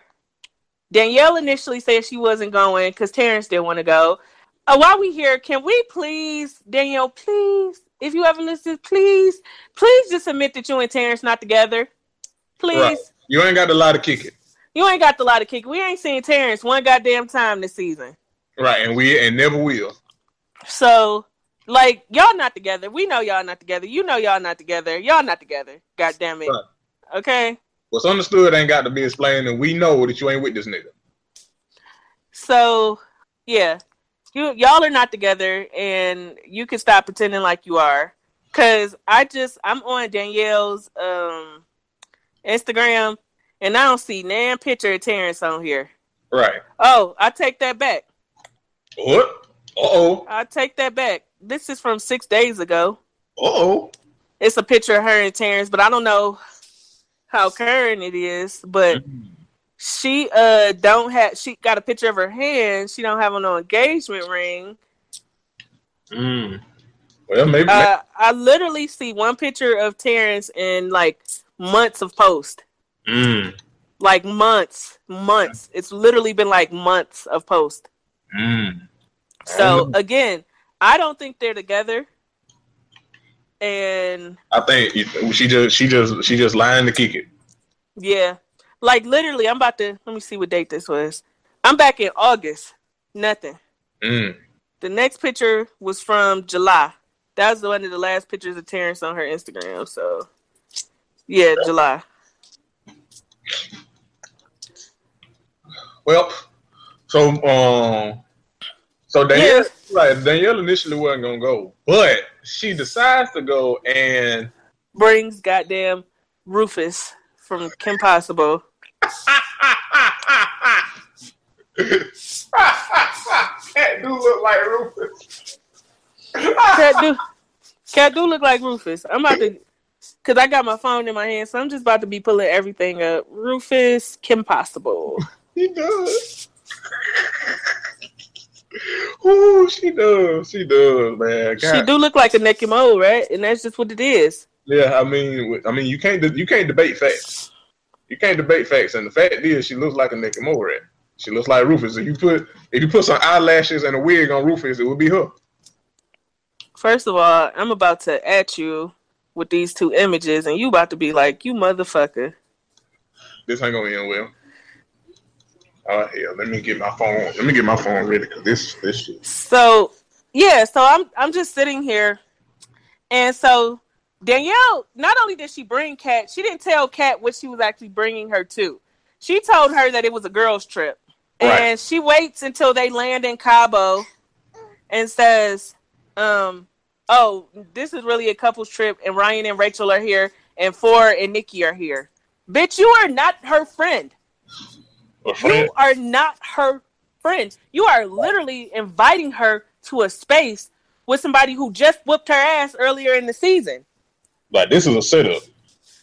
Danielle initially said she wasn't going because Terrence didn't want to go. Uh, while we here, can we please, Danielle, please, if you ever listen, please, please just admit that you and Terrence not together. Please. Right. You ain't got a lot of kicking. You ain't got the lot of kick. We ain't seen Terrence one goddamn time this season. Right, and we and never will. So, like, y'all not together. We know y'all not together. You know y'all not together. Y'all not together. God damn it. Right. Okay. What's understood ain't got to be explained, and we know that you ain't with this nigga. So, yeah. You y'all are not together and you can stop pretending like you are. Cause I just I'm on Danielle's um Instagram and I don't see nan picture of Terrence on here. Right. Oh, I take that back. What? Uh oh. I take that back. This is from six days ago. Uh oh. It's a picture of her and Terrence, but I don't know. how current it is, but Mm. she uh don't have she got a picture of her hand. She don't have no engagement ring. Mm. Well, maybe. Uh, I literally see one picture of Terrence in like months of post. mm. Like months, months. It's literally been like months of post. Mm. So again, I don't think they're together. And I think she just she just she just lying to kick it. yeah, like literally, I'm about to let me see what date this was. I'm back in August. Nothing. Mm. The next picture was from July. That was one of the last pictures of Terrence on her Instagram. So yeah, July. Well, so um, so Danielle, Yeah. right? Danielle initially wasn't gonna go, but she decides to go, and Brings goddamn Rufus from Kim Possible. that do look like Rufus. Cat do, cat do look like Rufus. I'm about to, cause I got my phone in my hand, so I'm just about to be pulling everything up. Rufus, Kim Possible. He does. Ooh, she does. She does, man. She do look like a Nicki Mo, right? And that's just what it is. Yeah, I mean, I mean, you can't you can't debate facts. You can't debate facts, and the fact is, she looks like a Nicki Morat. She looks like Rufus. If you put if you put some eyelashes and a wig on Rufus, it would be her. First of all, I'm about to at you with these two images, and you about to be like, you motherfucker. This ain't gonna end well. Oh hell, let me get my phone. Let me get my phone ready because this this shit. So yeah, so I'm I'm just sitting here, and so Danielle. Not only did she bring Kat, she didn't tell Kat what she was actually bringing her to. She told her that it was a girls' trip, Right. and she waits until they land in Cabo, and says, um, "Oh, this is really a couples trip, and Ryan and Rachel are here, and Ford and Nikki are here." Bitch, you are not her friend. You are not her friend. You are literally inviting her to a space with somebody who just whooped her ass earlier in the season. Like this is a setup.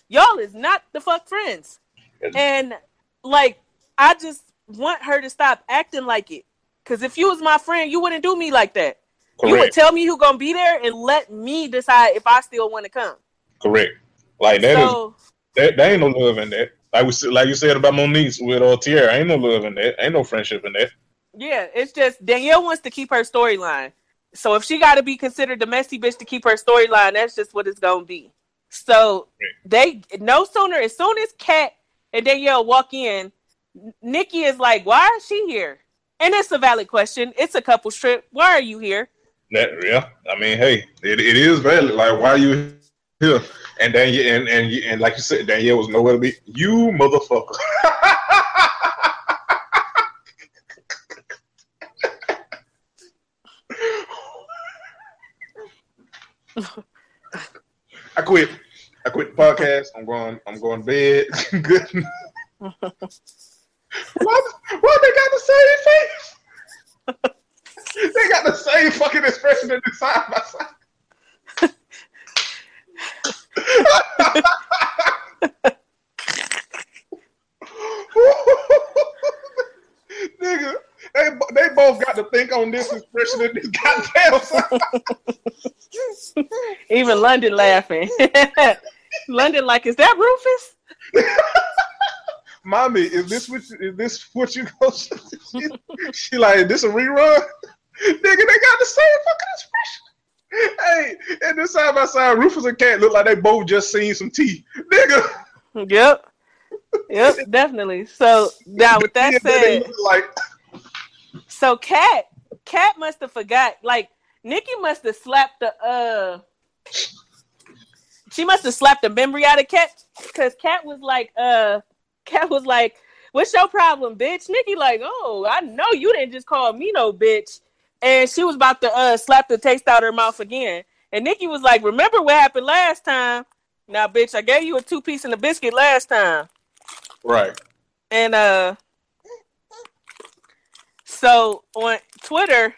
Y'all is not the fuck friends. And like, I just want her to stop acting like it. Cause if you was my friend, you wouldn't do me like that. You would tell me who gonna be there and let me decide if I still want to come. Correct. Like that is so that, there ain't no love in that. Like we like you said about Monique with uh, Tierra, ain't no love in that. Ain't no friendship in that. Yeah, it's just Danielle wants to keep her storyline. So if she got to be considered the messy bitch to keep her storyline, that's just what it's gonna be. So they no sooner as soon as Kat and Danielle walk in, Nikki is like, "Why is she here?" And it's a valid question. It's a couple trip. Why are you here? That yeah. I mean, hey, it, it is valid. Like why are you here? And Danielle and, and and like you said, Danielle was nowhere to be. You motherfucker. I quit. I quit the podcast. I'm going. I'm going to bed. Good. why, why they got the same face? they got the same fucking expression in the side by side. Nigga, they, they both got to think on this expression in this goddamn. Even London laughing. London like, is that Rufus? Mommy, is this what you, is this what you go? She, she like, is this a rerun? Nigga, they got the same fucking expression. Hey, and this side by side, Rufus and Cat look like they both just seen some tea. Nigga. Yep. Yep, definitely. So now with that said, like So Cat, Cat must have forgot. Like Nikki must have slapped the uh, she must have slapped the memory out of Cat because Cat was like uh, Cat was like, "What's your problem, bitch?" Nikki like, "Oh, I know you didn't just call me no bitch," and she was about to uh slap the taste out her mouth again, and Nikki was like, "Remember what happened last time?" Now, bitch, I gave you a two piece and a biscuit last time. right. And uh so on Twitter,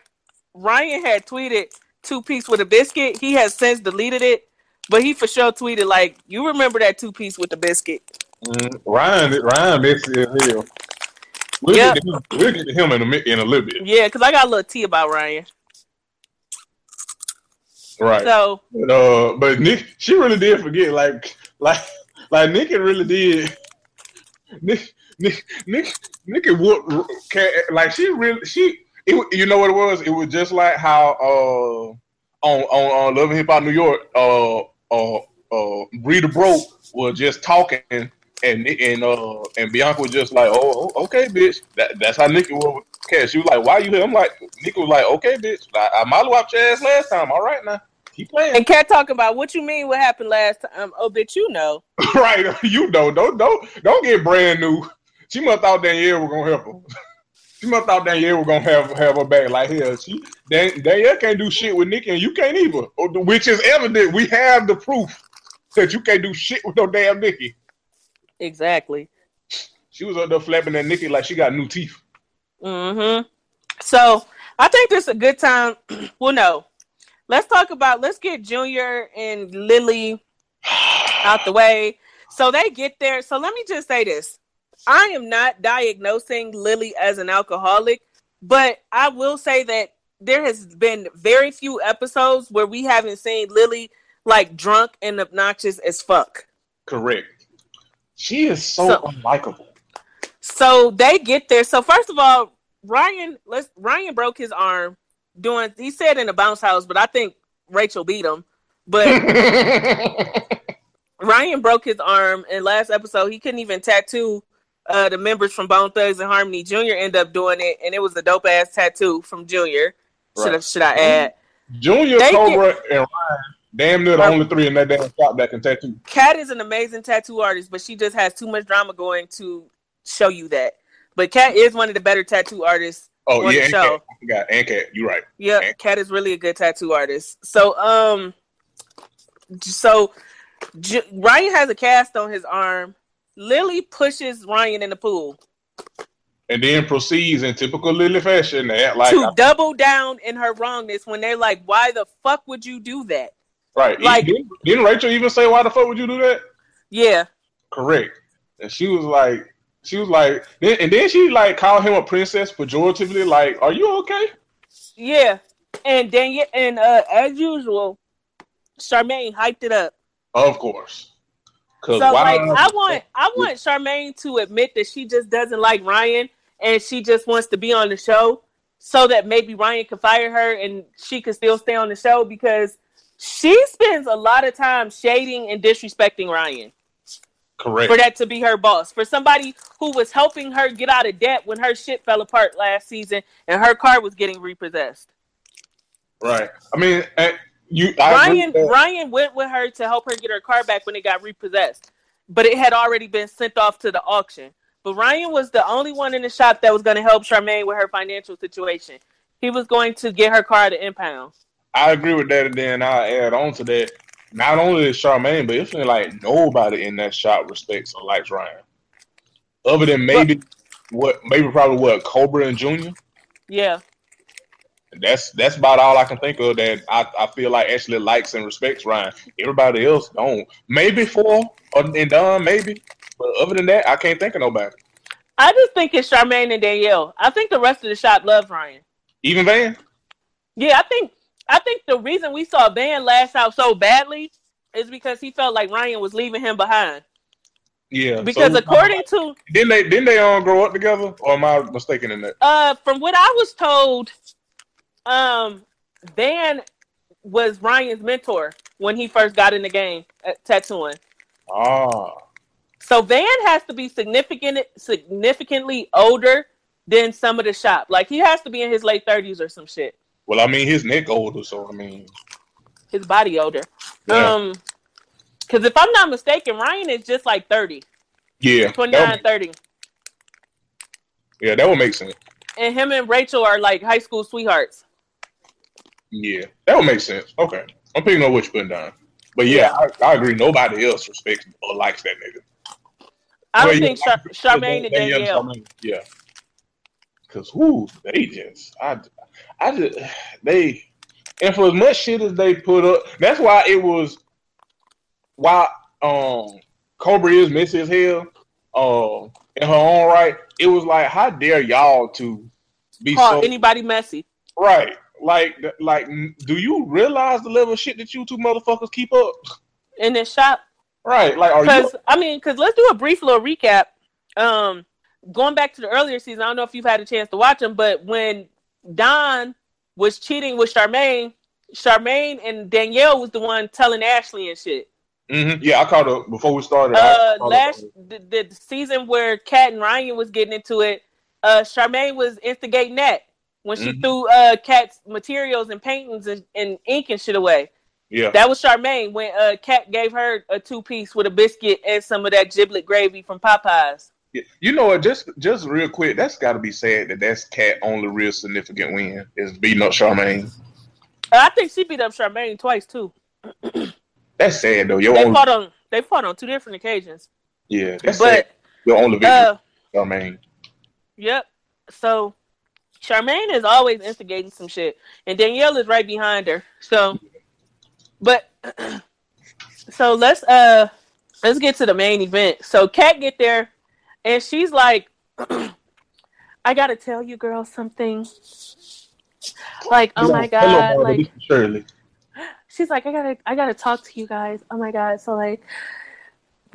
Ryan had tweeted two piece with a biscuit. He has since deleted it, but he for sure tweeted like, "You remember that two piece with the biscuit?" Mm, Ryan, Ryan, messy as hell. We'll, Yep. get to him, we'll get to him in a, in a little bit. Yeah, because I got a little tea about Ryan. Right. So But, uh, but Nick, she really did forget. Like, like, like Nikki really did. Nick, Nick, Nick, Nikki would like she really she. It, you know what it was? It was just like how uh on on, on Love and Hip Hop New York, uh, uh, uh, Rita Broke was just talking. And and uh and Bianca was just like, oh, oh, okay, bitch. That, that's how Nikki was. Okay, she was like, why you here? I'm like, Nikki was like, okay, bitch. I, I might have your ass last time. All right now, keep playing. and Cat talking about what you mean what happened last time. Oh, bitch, you know. right, you know, don't don't don't get brand new. She must thought Danielle was gonna help her. she must thought Danielle was gonna have have her back like hell. She Dan, Danielle can't do shit with Nikki, and you can't either. Which is evident. We have the proof that you can't do shit with no damn Nikki. Exactly. She was up there flapping at Nikki like she got new teeth. Mm-hmm. So I think this is a good time. well, no. Let's talk about let's get Junior and Lily out the way. So they get there. So let me just say this. I am not diagnosing Lily as an alcoholic, but I will say that there has been very few episodes where we haven't seen Lily like drunk and obnoxious as fuck. Correct. She is so, So- unlikable. So they get there. So first of all, Ryan, let's Ryan broke his arm doing. He said in the bounce house, but I think Rachel beat him. But Ryan broke his arm in last episode. He couldn't even tattoo uh, the members from Bone Thugs-n-Harmony. Junior end up doing it, and it was a dope ass tattoo from Junior. Should I Right. should I add? Junior, They Cobra, and Ryan, damn near the only three in that damn shop that can tattoo. Kat is an amazing tattoo artist, but she just has too much drama going to show you that. But Kat is one of the better tattoo artists Oh on yeah, the and show. Cat. Got and. You're right. Yeah. Kat is really a good tattoo artist. So, um, so J- Ryan has a cast on his arm. Lily pushes Ryan in the pool and then proceeds in typical Lily fashion to act like to double down in her wrongness when they're like, "Why the fuck would you do that?" Right. like- didn't, didn't Rachel even say why the fuck would you do that? Yeah, Correct. And she was like, she was like, then, and then she like called him a princess pejoratively. Like, are you okay? yeah, and Danielle, and uh, as usual, Charmaine hyped it up. Of course. Cause So why? like I want I want Charmaine to admit that she just doesn't like Ryan and she just wants to be on the show so that maybe Ryan could fire her and she could still stay on the show because she spends a lot of time shading and disrespecting Ryan correct. for that to be her boss. For somebody who was helping her get out of debt when her shit fell apart last season and her car was getting repossessed. Right. I mean, eh, you. I Ryan. Ryan went with her to help her get her car back when it got repossessed, but it had already been sent off to the auction. But Ryan was the only one in the shop that was going to help Charmaine with her financial situation. He was going to get her car to impound. I agree with that, and then I'll add on to that. Not only is Charmaine, but it's like nobody in that shop respects or likes Ryan, other than maybe what, maybe probably what Cobra and Junior. Yeah, That's that's about all I can think of that I, I feel like actually likes and respects Ryan. Everybody else don't. Maybe Ford and Don, maybe, but other than that, I can't think of nobody. I just think it's Charmaine and Danielle. I think the rest of the shop loves Ryan. Even Van. Yeah, I think I think the reason we saw Van lash out so badly is because he felt like Ryan was leaving him behind. Yeah. Because so- according to didn't they didn't they all grow up together, or am I mistaken in that? Uh, from what I was told, um, Van was Ryan's mentor when he first got in the game at tattooing. Ah, So Van has to be significant, significantly older than some of the shop. Like he has to be in his late thirties or some shit. Well, I mean his neck older, so I mean, His body older. yeah, Um, because if I'm not mistaken, Ryan is just like 30, yeah, 29, that, 30. yeah, that would make sense. And him and Rachel are like high school sweethearts. Yeah, that would make sense. Okay, I'm picking up what you're putting down. But yeah, I, I agree. Nobody else respects or likes that nigga. I don't Well, yeah, think Char- Charmaine and Danielle Danielle. Yeah, because who they just, I, I just they, and for as much shit as they put up, that's why it was, why um Cobra is messy as hell. Uh, in her own right, it was like, how dare y'all to be Call so anybody messy. right? Like, like, do you realize the level of shit that you two motherfuckers keep up? in this shop. Right? Like, are you? Because I mean, because let's do a brief little recap. Um, going back to the earlier season, I don't know if you've had a chance to watch them, but when Don was cheating with Charmaine, Charmaine and Danielle was the one telling Ashley and shit. Mhm. Yeah, I caught up before we started. Uh, last the, the season where Kat and Ryan was getting into it, uh, Charmaine was instigating that when she Mhm. threw uh Kat's materials and paintings and, and ink and shit away. yeah, That was Charmaine when uh Kat gave her a two piece with a biscuit and some of that giblet gravy from Popeyes. You know what? Just just real quick, that's got to be said that that's Cat only real significant win is beating up Charmaine. I think she beat up Charmaine twice too. That's sad though. Your They only, fought on they fought on two different occasions. yeah, that's sad. But Your only victory, uh Charmaine. yep. So Charmaine is always instigating some shit. And Danielle is right behind her. So but so let's uh let's get to the main event. So Cat get there and she's like I gotta tell you girls something. Like, oh my god, Hello, like Shirley. she's like, I gotta, I gotta talk to you guys. Oh my god! So like,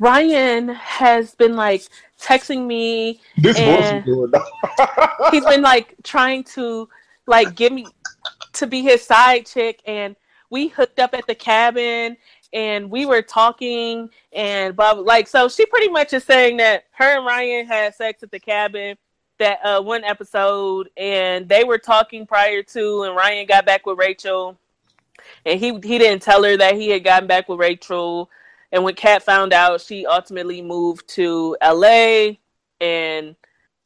Ryan has been like texting me. This And- voice is good. though. He's been like trying to like get me to be his side chick, and we hooked up at the cabin, and we were talking, and blah, blah like so. She pretty much is saying that her and Ryan had sex at the cabin. That uh, one episode, and they were talking prior to, and Ryan got back with Rachel, and he he didn't tell her that he had gotten back with Rachel. And when Kat found out, she ultimately moved to LA. And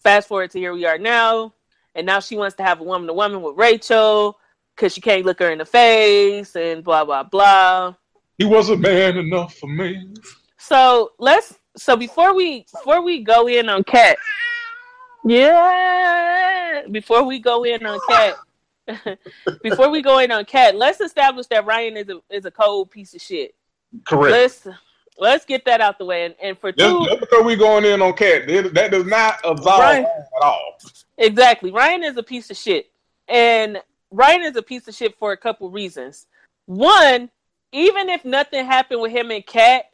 fast forward to here we are now, and now she wants to have a woman to woman with Rachel because she can't look her in the face and blah blah blah. He wasn't man enough for me. So let's so before we before we go in on cat, yeah, before we go in on cat, before we go in on cat, let's establish that Ryan is a is a cold piece of shit. Correct. Let's let's get that out the way. And, and for Just, two, just because we going in on Cat, that does not absolve Right. at all. exactly, Ryan is a piece of shit, and Ryan is a piece of shit for a couple reasons. One, even if nothing happened with him and Kat,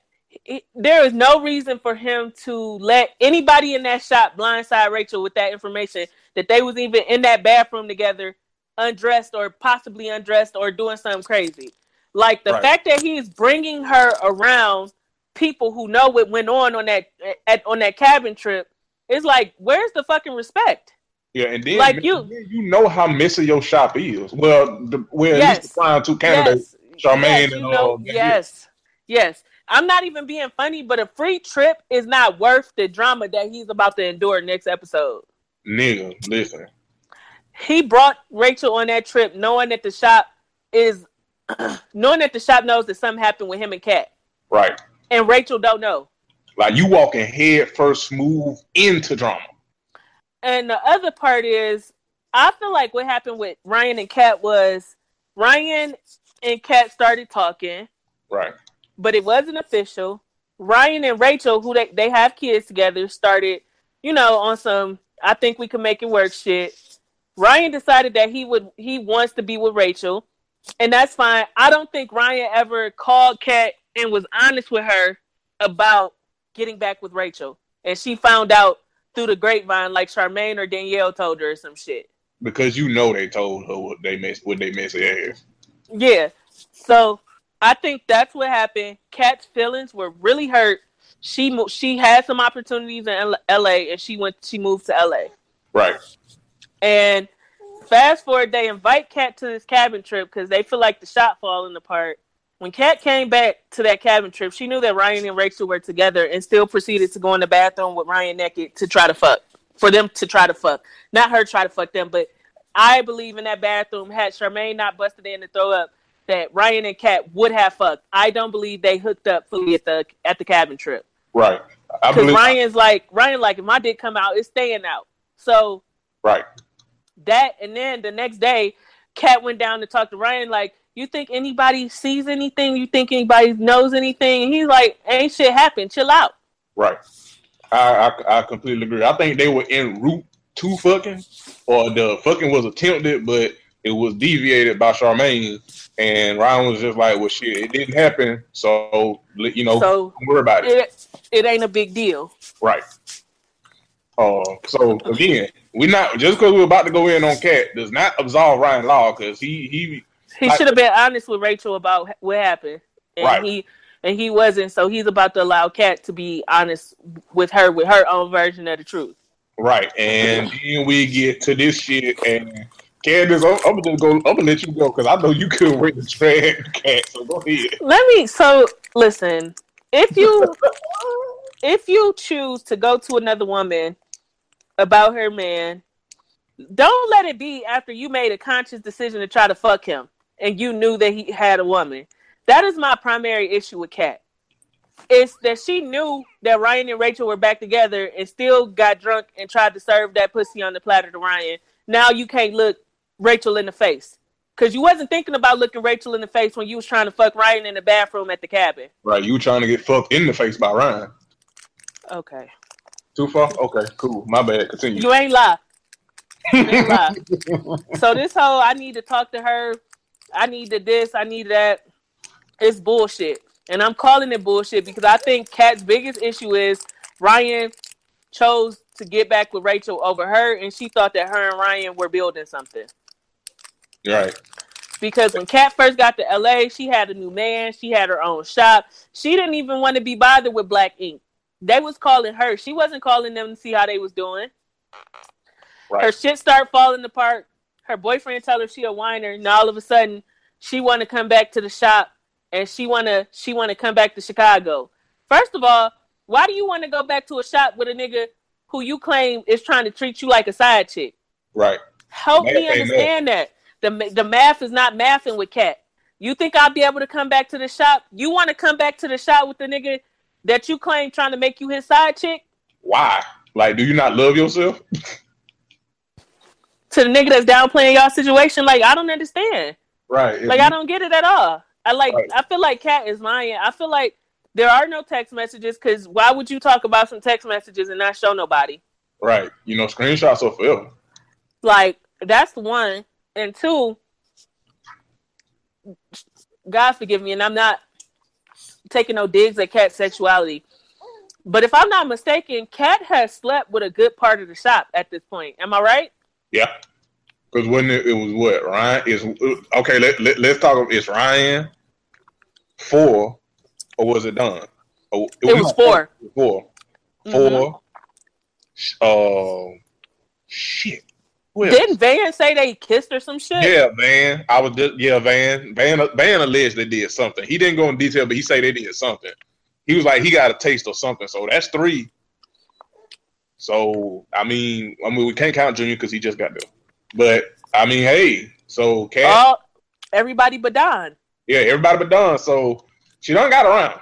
it- there is no reason for him to let anybody in that shop blindside Rachel with that information that they was even in that bathroom together, undressed or possibly undressed or doing something crazy. Like the Right. fact that he's bringing her around people who know what went on on that at, on that cabin trip is like, where's the fucking respect? Yeah, and then Like you. you know how messy your shop is. Well, the, well, at least the prime two candidates, Yes. Charmaine yes, and know, uh, yes, yes. I'm not even being funny, but a free trip is not worth the drama that he's about to endure next episode. nigga, listen. He brought Rachel on that trip knowing that the shop is knowing that the shop knows that something happened with him and Kat. Right. And Rachel don't know. Like you walking head first smooth into drama. And the other part is, I feel like what happened with Ryan and Kat was Ryan and Kat started talking, Right. but it wasn't official. Ryan and Rachel, who they, they have kids together, started, you know, on some I think we can make it work shit. Ryan decided that he would he wants to be with Rachel, and that's fine. I don't think Ryan ever called Kat and was honest with her about getting back with Rachel. And she found out through the grapevine like Charmaine or Danielle told her or some shit. Because you know they told her what they mess what they messy ass. Yeah. So I think that's what happened. Kat's feelings were really hurt. She mo- she had some opportunities in L- L.A. and she went she moved to L.A. Right. And fast forward, they invite Kat to this cabin trip because they feel like the shot falling apart. When Kat came back to that cabin trip, she knew that Ryan and Rachel were together and still proceeded to go in the bathroom with Ryan naked to try to fuck. For them to try to fuck. Not her try to fuck them, but I believe in that bathroom, had Charmaine not busted in to throw up, that Ryan and Kat would have fucked. I don't believe they hooked up fully at the at the cabin trip. Right. I Because believe Ryan's like Ryan like if my dick come out, it's staying out. So right. that and then the next day kat went down to talk to ryan like You think anybody sees anything? You think anybody knows anything? And he's like, ain't shit happened. Chill out. Right. I, I I completely agree. I think they were en route to fucking, or the fucking was attempted, but it was deviated by Charmaine, and Ryan was just like, "Well, shit, it didn't happen, so you know, So don't worry about it." it, it ain't a big deal. Right. Uh, so again, we're not just because we're about to go in on Cat does not absolve Ryan Law because he he He should have been honest with Rachel about what happened, and Right. he and he wasn't. So he's about to allow Kat to be honest with her with her own version of the truth. Right, and then we get to this shit and. Candace, I'm, I'm gonna go. I'm gonna let you go because I know you couldn't wait to Cat. So go ahead. Let me. So listen, if you if you choose to go to another woman about her man, don't let it be after you made a conscious decision to try to fuck him and you knew that he had a woman. That is my primary issue with Kat. It's that she knew that Ryan and Rachel were back together and still got drunk and tried to serve that pussy on the platter to Ryan. Now you can't look Rachel in the face. Cause you wasn't thinking about looking Rachel in the face when you was trying to fuck Ryan in the bathroom at the cabin. Right, you were trying to get fucked in the face by Ryan. Okay. Too far? Okay, cool. My bad. Continue. You ain't lie. You ain't lie. so this whole I need to talk to her, I need to this, I need that. It's bullshit. And I'm calling it bullshit because I think Kat's biggest issue is Ryan chose to get back with Rachel over her and she thought that her and Ryan were building something. right. Because when Kat first got to LA, she had a new man, she had her own shop. She didn't even want to be bothered with Black Ink. They was calling her. She wasn't calling them to see how they was doing. Right. Her shit start falling apart. Her boyfriend tell her she a whiner. and all of a sudden she want to come back to the shop and she want to she want to come back to Chicago. First of all, why do you want to go back to a shop with a nigga who you claim is trying to treat you like a side chick? Right. Help Math me understand that. The the math is not mathing with Cat. You think I'll be able to come back to the shop? You want to come back to the shop with the nigga that you claim trying to make you his side chick? Why? Like, do you not love yourself? To the nigga that's downplaying y'all situation? Like I don't understand. Right. Like I don't get it at all. I like Right. I feel like Cat is lying. I feel like there are no text messages because why would you talk about some text messages and not show nobody? Right. You know, screenshots are forever. Like that's one. And two, God forgive me, and I'm not taking no digs at Cat's sexuality. But if I'm not mistaken, Cat has slept with a good part of the shop at this point. Am I right? Yeah. Because when it, it was what Ryan is okay. Let, let let's talk. It's Ryan Ford, or was it Don? Oh, It was Ford. Ford. Mhm. Ford. Uh, shit. Didn't Van say they kissed or some shit? Yeah, Van. I was just yeah, Van. Van Van alleged they did something. He didn't go in detail, but he said they did something. He was like he got a taste or something. So that's three. So I mean, I mean we can't count Junior because he just got there. But I mean, hey, so Cat, All everybody but Don. yeah, everybody but Don. So she done got around.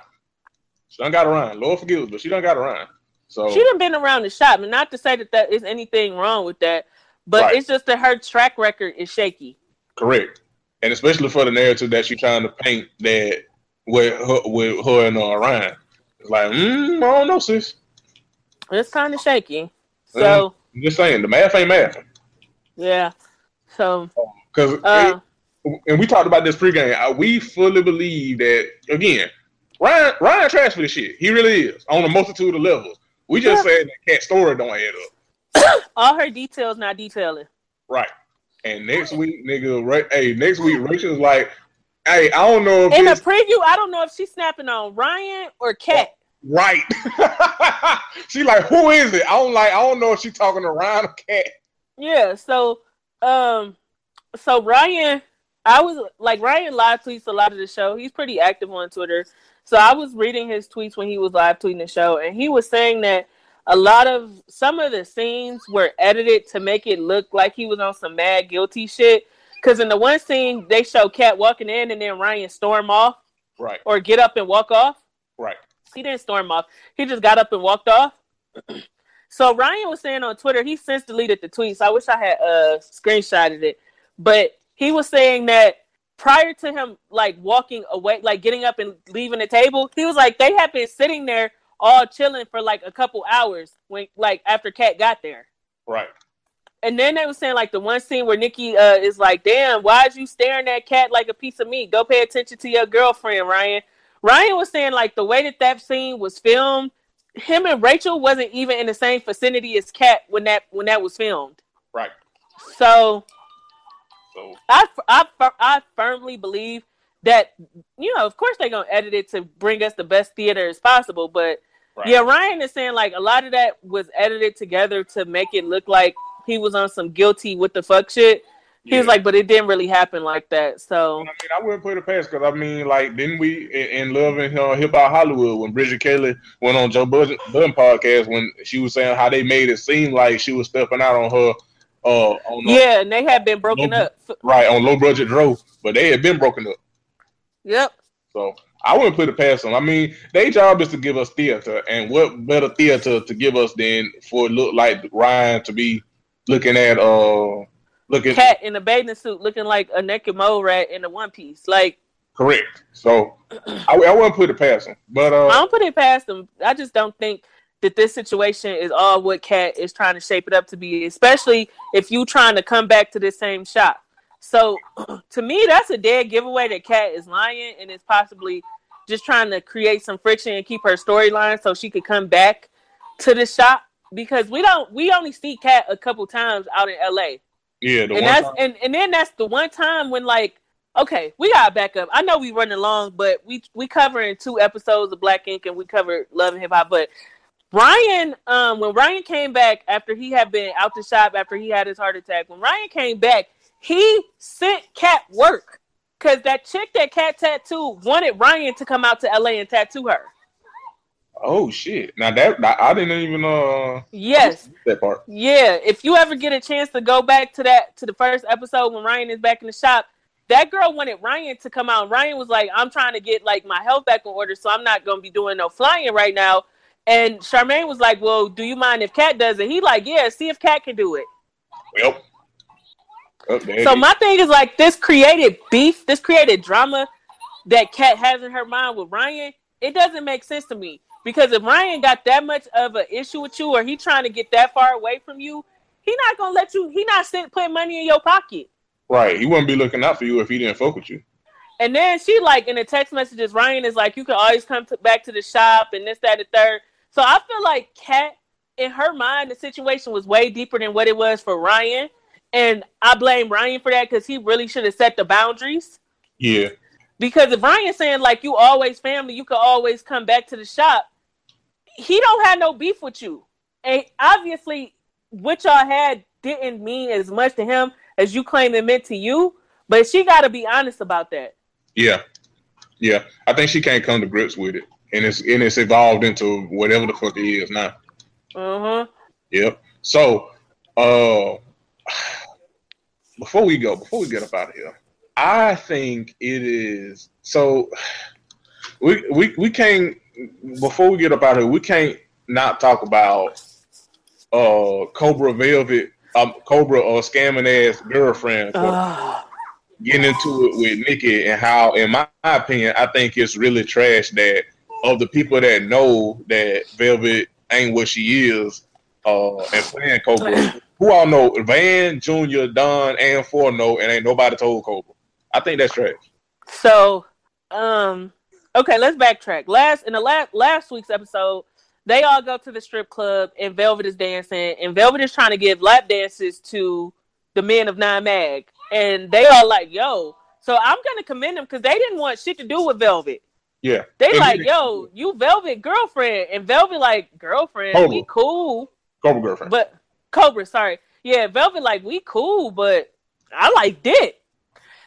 She done got around. Lord forgive us, but she done got around. So She done been around the shop, and not to say that that is anything wrong with that, but Right. it's just that her track record is shaky. Correct, and especially for the narrative that she's trying to paint that with her, with her and uh, Ryan. It's like, mm, I don't know, sis. It's kind of shaky. So I'm just saying, the math ain't math. Yeah, so Because, uh, and we talked about this pregame. uh, We fully believe that again, Ryan Ryan trash for this shit. He really is on a multitude of levels. We just said that cat story don't add up. all her details not detailing. Right. And next week, nigga, right? Hey, next week, Rachel's like, hey, I don't know if In the preview, I don't know if she's snapping on Ryan or Kat. right. she like, who is it? I don't like. I don't know if she talking to Ryan or Cat. Yeah, so um so Ryan I was like Ryan live tweets a lot of the show. He's pretty active on Twitter. So I was reading his tweets when he was live tweeting the show and he was saying that a lot of some of the scenes were edited to make it look like he was on some mad guilty shit. Cause in the one scene they show Cat walking in and then Ryan storm off Right. or get up and walk off. Right. He didn't storm off. He just got up and walked off. so Ryan was saying on Twitter, he since deleted the tweets. I wish I had uh screenshotted it, but he was saying that prior to him like walking away, like getting up and leaving the table, he was like they had been sitting there all chilling for like a couple hours when like after Kat got there. Right. And then they were saying like the one scene where Nikki uh, is like, "Damn, why'd you staring at Kat like a piece of meat? Go pay attention to your girlfriend, Ryan." Ryan was saying like the way that that scene was filmed, him and Rachel wasn't even in the same vicinity as Cat when that when that was filmed. Right. So So I, I, I firmly believe that you know, of course, they're gonna edit it to bring us the best theater as possible. But right. yeah, Ryan is saying like a lot of that was edited together to make it look like he was on some guilty with the fuck shit. He was like, but it didn't really happen like that. So I mean, I wouldn't put it past because I mean, like, didn't we in, in Love and uh, Hip Hop Hollywood when Bridget Kelly went on Joe Budden, Budden podcast when she was saying how they made it seem like she was stepping out on her, uh, on the- yeah, and they had been broken Nope. up. Right on low budget drove, but they had been broken up. Yep. So I wouldn't put it past them. I mean, their job is to give us theater, and what better theater to give us than for it look like Ryan to be looking at uh looking Cat in a bathing suit looking like a naked mole rat in a one piece. Like correct. So I, I wouldn't put it past them. But I uh, don't put it past them. I just don't think that this situation is all what Cat is trying to shape it up to be, especially if you trying to come back to this same shop. So to me, that's a dead giveaway that Cat is lying and is possibly just trying to create some friction and keep her storyline so she could come back to the shop because we don't we only see Cat a couple times out in LA. Yeah, the and one that's time- and, and then that's the one time when like okay we gotta back up. I know we running long but we we covering two episodes of black ink and we covered love and hip hop. But ryan um when ryan came back after he had been out the shop after he had his heart attack when ryan came back he sent cat work. Because that chick that cat tattooed wanted ryan to come out to la and tattoo her oh shit. Now that I, I didn't even uh yes that part. Yeah, if you ever get a chance to go back to that to the first episode when Ryan is back in the shop, that girl wanted Ryan to come out. Ryan was like, "I'm trying to get like my health back in order, so I'm not gonna be doing no flying right now." And Charmaine was like, "Well, do you mind if Kat does it?" He like, "Yeah, see if Kat can do it." Well, oh, So my thing is like this created beef, this created drama that Kat has in her mind with Ryan. It doesn't make sense to me because if Ryan got that much of an issue with you, or he trying to get that far away from you, he not gonna let you. He not sitting putting money in your pocket. right, he wouldn't be looking out for you if he didn't fuck with you. And then she like in the text messages, Ryan is like, you can always come to, back to the shop and this, that, and the third. So I feel like Kat, in her mind, the situation was way deeper than what it was for Ryan. And I blame Ryan for that because he really should have set the boundaries. Yeah, Because if Ryan's saying like you always family, you can always come back to the shop, he don't have no beef with you. And obviously what y'all had didn't mean as much to him as you claim it meant to you. But she gotta be honest about that. yeah, yeah. I think she can't come to grips with it, and it's and it's evolved into whatever the fuck it is now. Uh-huh. Yep. So, uh, before we go, before we get up out of here, I think it is so. We we we can't before we get up out here. We can't not talk about uh Cobra Velvet, um Cobra or scamming ass girlfriend for getting into it with Nikki and how, in my opinion, I think it's really trash that of the people that know that Velvet ain't what she is, uh, and playing Cobra, who all know Van, Junior, Don, and Ford know, and ain't nobody told Cobra. I think that's trash. So, um, okay, let's backtrack. Last in the last last week's episode, they all go to the strip club and Velvet is dancing, and Velvet is trying to give lap dances to the men of Nine Mag, and they are like, "Yo." So I'm gonna commend them because they didn't want shit to do with Velvet. Yeah, They like, "Yo, you Velvet girlfriend," and Velvet like, "Girlfriend, we cool." Cobra girlfriend. But Cobra, sorry. Yeah, Velvet like we cool, but I like dick.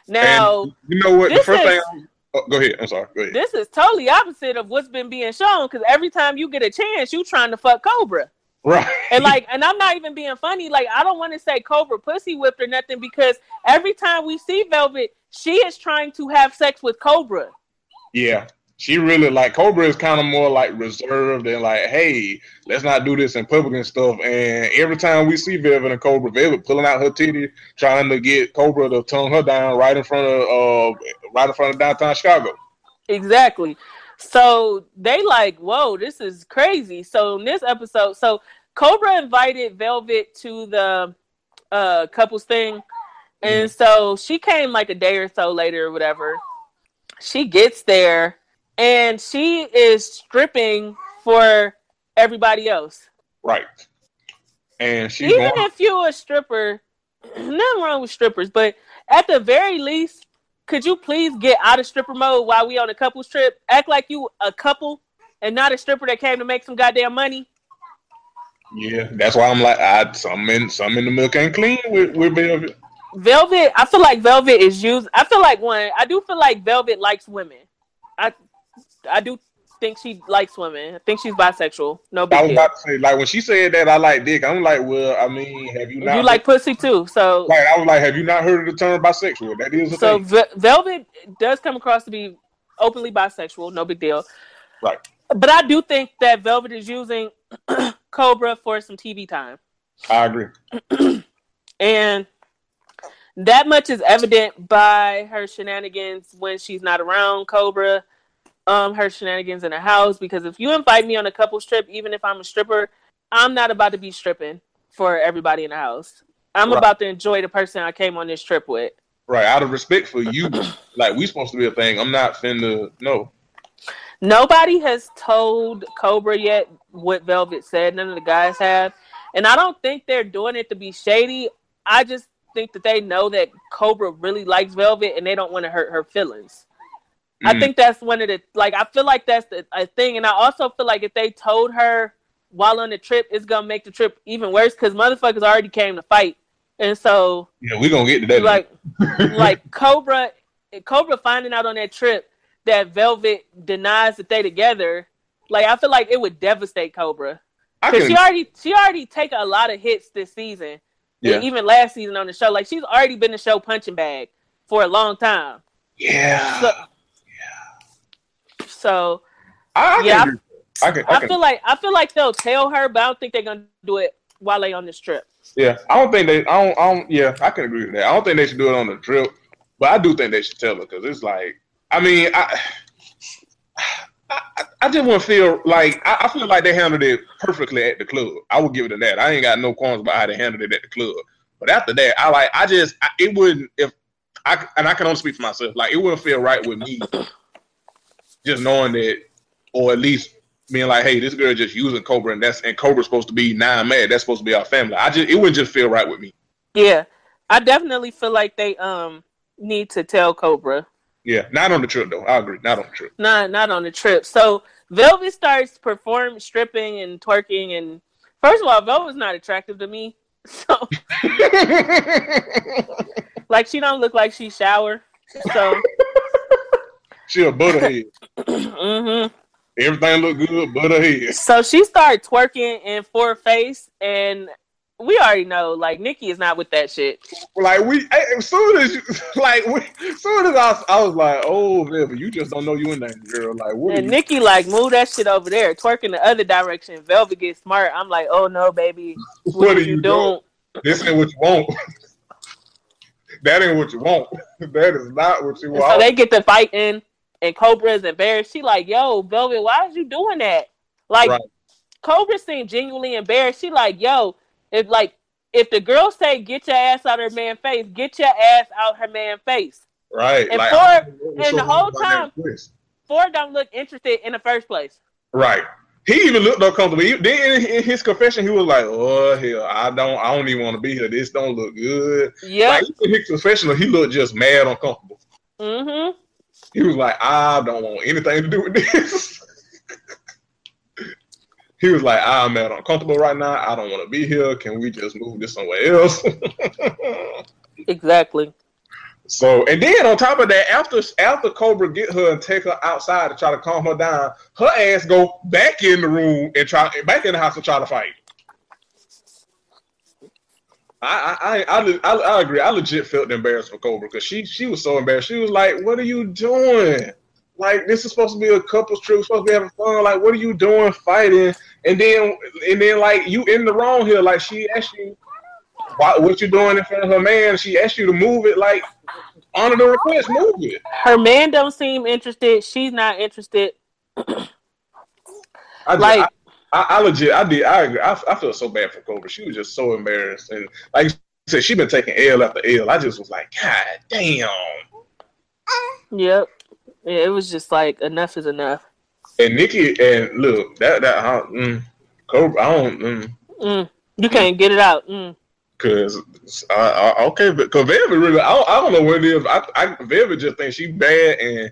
Now, and you know what? The first is- thing. Oh, go ahead. I'm sorry. Go ahead. this is totally opposite of what's been being shown because every time you get a chance, you trying to fuck Cobra. right. And like, and I'm not even being funny. Like, I don't want to say Cobra pussy whipped or nothing because every time we see Velvet, she is trying to have sex with Cobra. yeah. She really like Cobra is kind of more like reserved and like, hey, let's not do this in public and stuff. And every time we see Velvet and Cobra, Velvet pulling out her titty, trying to get Cobra to tongue her down right in front of uh right in front of downtown Chicago. Exactly. So they like, whoa, this is crazy. So in this episode, so Cobra invited Velvet to the uh couples thing. And so she came like a day or so later or whatever. She gets there and she is stripping for everybody else. Right. And she's Even if you're a stripper, nothing wrong with strippers, but at the very least, could you please get out of stripper mode while we on a couples trip? Act like you a couple and not a stripper that came to make some goddamn money. yeah, that's why I'm like, I some in some in the milk ain't clean with with Velvet. Velvet, I feel like Velvet is used. I feel like one. I do feel like Velvet likes women. I, I do think she likes women. I think she's bisexual. No I big was deal. about to say, like when she said that I like dick, I'm like, well, I mean, have you not? You like pussy too, so Like I was like, have you not heard of the term bisexual? That is a so. Ve- Velvet does come across to be openly bisexual. No big deal. Right. But I do think that Velvet is using Cobra for some TV time. I agree. And that much is evident by her shenanigans when she's not around Cobra, um, her shenanigans in the house. Because if you invite me on a couples trip, even if I'm a stripper, I'm not about to be stripping for everybody in the house. I'm Right. about to enjoy the person I came on this trip with. Right. Out of respect for you, like we supposed to be a thing. I'm not finna no. Nobody has told Cobra yet what Velvet said. None of the guys have. And I don't think they're doing it to be shady. I just think that they know that Cobra really likes Velvet and they don't want to hurt her feelings. I Mm. think that's one of the like I feel like that's the a thing, and I also feel like if they told her while on the trip, it's gonna make the trip even worse because motherfuckers already came to fight, and so Yeah, we're gonna get to that. like like Cobra, Cobra finding out on that trip that Velvet denies that they together, like I feel like it would devastate Cobra because she already she already take a lot of hits this season, yeah, even last season on the show. Like she's already been the show punching bag for a long time. yeah. So, so I, I yeah, can. I can, I can feel like I feel like they'll tell her, but I don't think they're gonna do it while they on this trip. yeah. I don't think they. I don't. I don't. Yeah, I can agree with that. I don't think they should do it on the trip, but I do think they should tell her because it's like. I mean, I. I, I just want to feel like I, I feel like they handled it perfectly at the club. I would give it a that. I ain't got no qualms about how they handled it at the club. But after that, I like I just I, it wouldn't if I and I can only speak for myself. Like it wouldn't feel right with me, just knowing that, or at least being like, hey, this girl just using Cobra and that's and Cobra's supposed to be nine mad. That's supposed to be our family. I just it wouldn't just feel right with me. Yeah, I definitely feel like they um need to tell Cobra. Yeah, not on the trip though. I agree, not on the trip. Not not on the trip. So Velvet starts perform stripping and twerking and first of all, Velvet's not attractive to me. So like she don't look like she shower. So she a butterhead. hmm Everything look good, butterhead. so she started twerking in Ford face and we already know like Nikki is not with that shit. Like we, as soon as you, like we, as soon as I, I was like, oh, Velvet, you just don't know you in there, girl. Like what? And Nikki like move that shit over there, twerking the other direction. Velvet gets smart. I'm like, oh no, baby, what, what are you you doing? doing? This ain't what you want. that ain't what you want. that is not what you And want. so they get to fighting, and Cobra's embarrassed. She like, yo, Velvet, why is you doing that? Like, Right. Cobra seemed genuinely embarrassed. She like, yo, if like if the girl say get your ass out her man face, get your ass out her man face. right. And like, for- I don't know what's and the whole hard about that time-. Ford don't look interested in the first place. Right. He even looked uncomfortable. He, then in, in his confession, he was like, "Oh hell, I don't, I don't even want to be here. This don't look good." Yeah. Like in his confessional, he looked just mad, uncomfortable. mm-hmm. He was like, "I don't want anything to do with this." he was like, "I'm uncomfortable right now. I don't want to be here. Can we just move this somewhere else?" Exactly. So and then on top of that, after after Cobra get her and take her outside to try to calm her down, her ass go back in the room and try back in the house to try to fight. I I I, I, I, agree. I legit felt embarrassed for Cobra because she she was so embarrassed. She was like, "What are you doing? like this is supposed to be a couple's trip, supposed to be having fun. Like, what are you doing fighting? And then and then like you in the wrong here. Like she asked you why, what you doing in front of her man. She asked you to move it. Like honor the request, move it. Her man don't seem interested. She's not interested. I, Like- like, I, I, legit, I did. I, agree. I, I feel so bad for Cobra. She was just so embarrassed, and like you said, she been taking L after L. I just was like, God damn. Yep. Yeah, it was just like enough is enough. And Nikki, and look, that that I, mm, Cobra, I don't, mm, Mm. You can't get it out. Mm. cause I, I, okay, but cause Velvet really, I don't, I don't know what it is. I, I Velvet just thinks she bad, and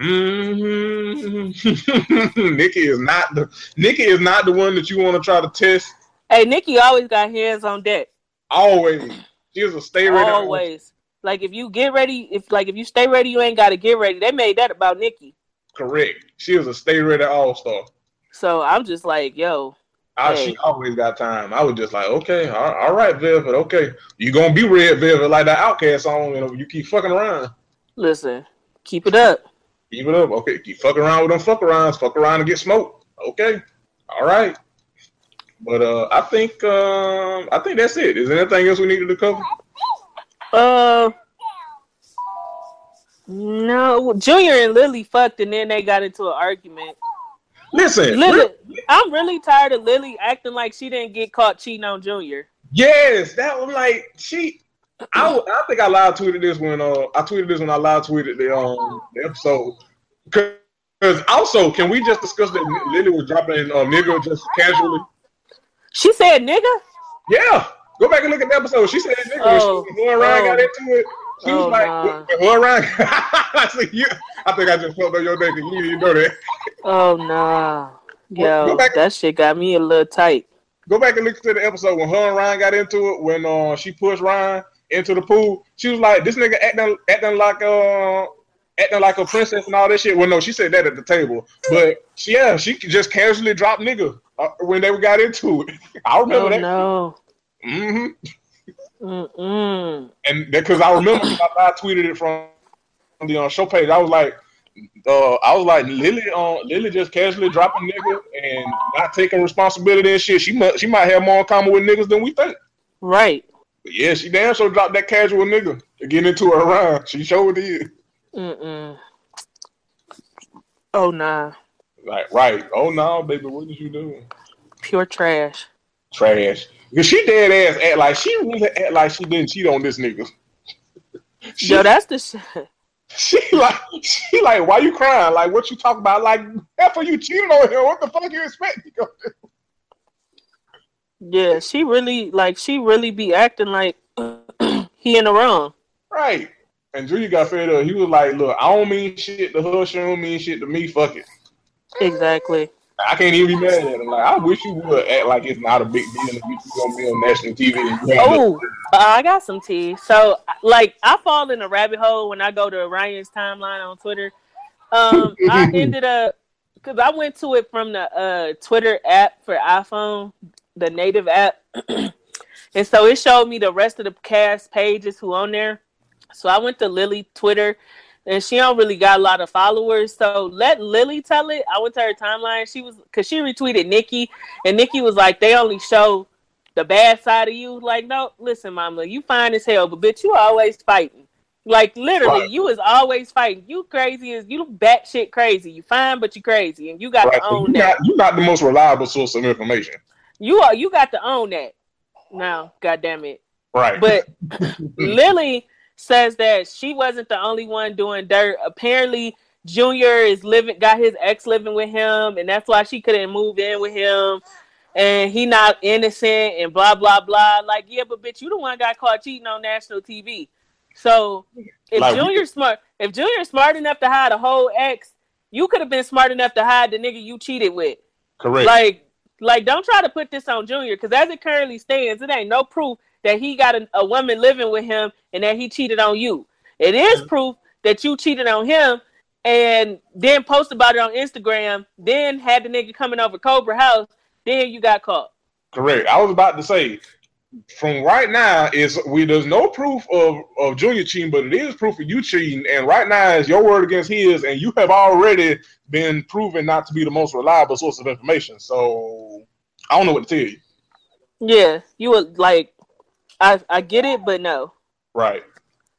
mm, Nikki is not the Nikki is not the one that you want to try to test. Hey, Nikki always got hands on deck. Always, she is a stay ready. Always. Like if you get ready, if like if you stay ready, you ain't got to get ready. They made that about Nikki. Correct. She was a stay ready all star. So I'm just like, yo, I, Hey. She always got time. I was just like, okay, all, all right, Velvet, okay. You gonna be red Velvet like that OutKast song, and you keep fucking around. listen, keep it up. Keep it up, okay. Keep fucking around with them fuck arounds, fuck around and get smoked. Okay, all right. But uh, I think um, I think that's it. Is there anything else we needed to cover? Uh, no, Junior and Lily fucked, and then they got into an argument. Listen, Lily, I'm really tired of Lily acting like she didn't get caught cheating on Junior. Yes, that was like she. I, I think I live tweeted this when uh I tweeted this when I live tweeted the um the episode because also can we just discuss that Lily was dropping uh, nigga just casually? She said, "Nigga." Yeah, go back and look at the episode. She said nigga Oh, when she when Ryan oh. got into it. She Oh, was like, nah. Ryan. I said, you, I think I just fucked up your day you didn't know that. Oh nah, Go yo, back- that shit got me a little tight. Go back and look to the episode when her and Ryan got into it. When uh, she pushed Ryan into the pool, she was like, "This nigga acting acting like uh acting like a princess and all that shit." Well, no, she said that at the table, but she, yeah, she just casually dropped nigga uh, when they got into it. I remember Oh that. no. hmm Mm-mm. And because I remember I, I tweeted it from the uh, show page. I was like, uh, I was like, Lily, uh, Lily just casually dropping nigga and not taking responsibility and shit. She might, she might have more in common with niggas than we think. Right. But yeah, she damn sure dropped that casual nigga to get into her rhyme. She showed it. Mm-mm. Oh nah. Like, right. Oh no, baby, what did you do? Pure trash. Trash. Because she dead ass act like she really act like she didn't cheat on this nigga. She, Yo, that's the shit. she like she like, why you crying? Like what you talking about? Like after you cheated on him, what the fuck you expect? Me to do? Yeah, she really like she really be acting like he in the wrong. Right. And Julia got fed up. He was like, look, I don't mean shit to her, she don't mean shit to me, fuck it. Exactly. I can't even be mad at him. Like, I wish you would act like it's not a big deal if you gonna be on national TV. And you have Oh, uh, I got some tea. So, like, I fall in a rabbit hole when I go to Ryan's timeline on Twitter. Um, I ended up because I went to it from the uh, Twitter app for iPhone, the native app, and so it showed me the rest of the cast pages who on there. So I went to Lily Twitter, and she don't really got a lot of followers. So let Lily tell it. I went to her timeline. She was because she retweeted Nikki, and Nikki was like, they only show the bad side of you. Like, no, listen, mama, you fine as hell, but bitch, you always fighting. Like literally, Right. you is always fighting. You crazy as you batshit crazy. You fine, but you crazy, and you got Right, to own you that. not, you not the most reliable source of information. You are you got to own that. Now, god damn it. Right. But Lily says that she wasn't the only one doing dirt. Apparently, Junior is living, got his ex living with him, and that's why she couldn't move in with him. And he not innocent, and blah blah blah. Like, yeah, but bitch, you the one got caught cheating on national TV. So if Like- Junior smart, if Junior smart enough to hide a whole ex, you could have been smart enough to hide the nigga you cheated with. Correct. Like, like, don't try to put this on Junior because as it currently stands, it ain't no proof that he got a, a woman living with him and that he cheated on you. It is proof that you cheated on him and then post about it on Instagram. Then had the nigga coming over Cobra House. Then you got caught. Correct. I was about to say from right now is we there's no proof of, of Junior cheating, but it is proof of you cheating. And right now is your word against his, and you have already been proven not to be the most reliable source of information. So I don't know what to tell you. Yeah, you would like. I I get it, but no. Right.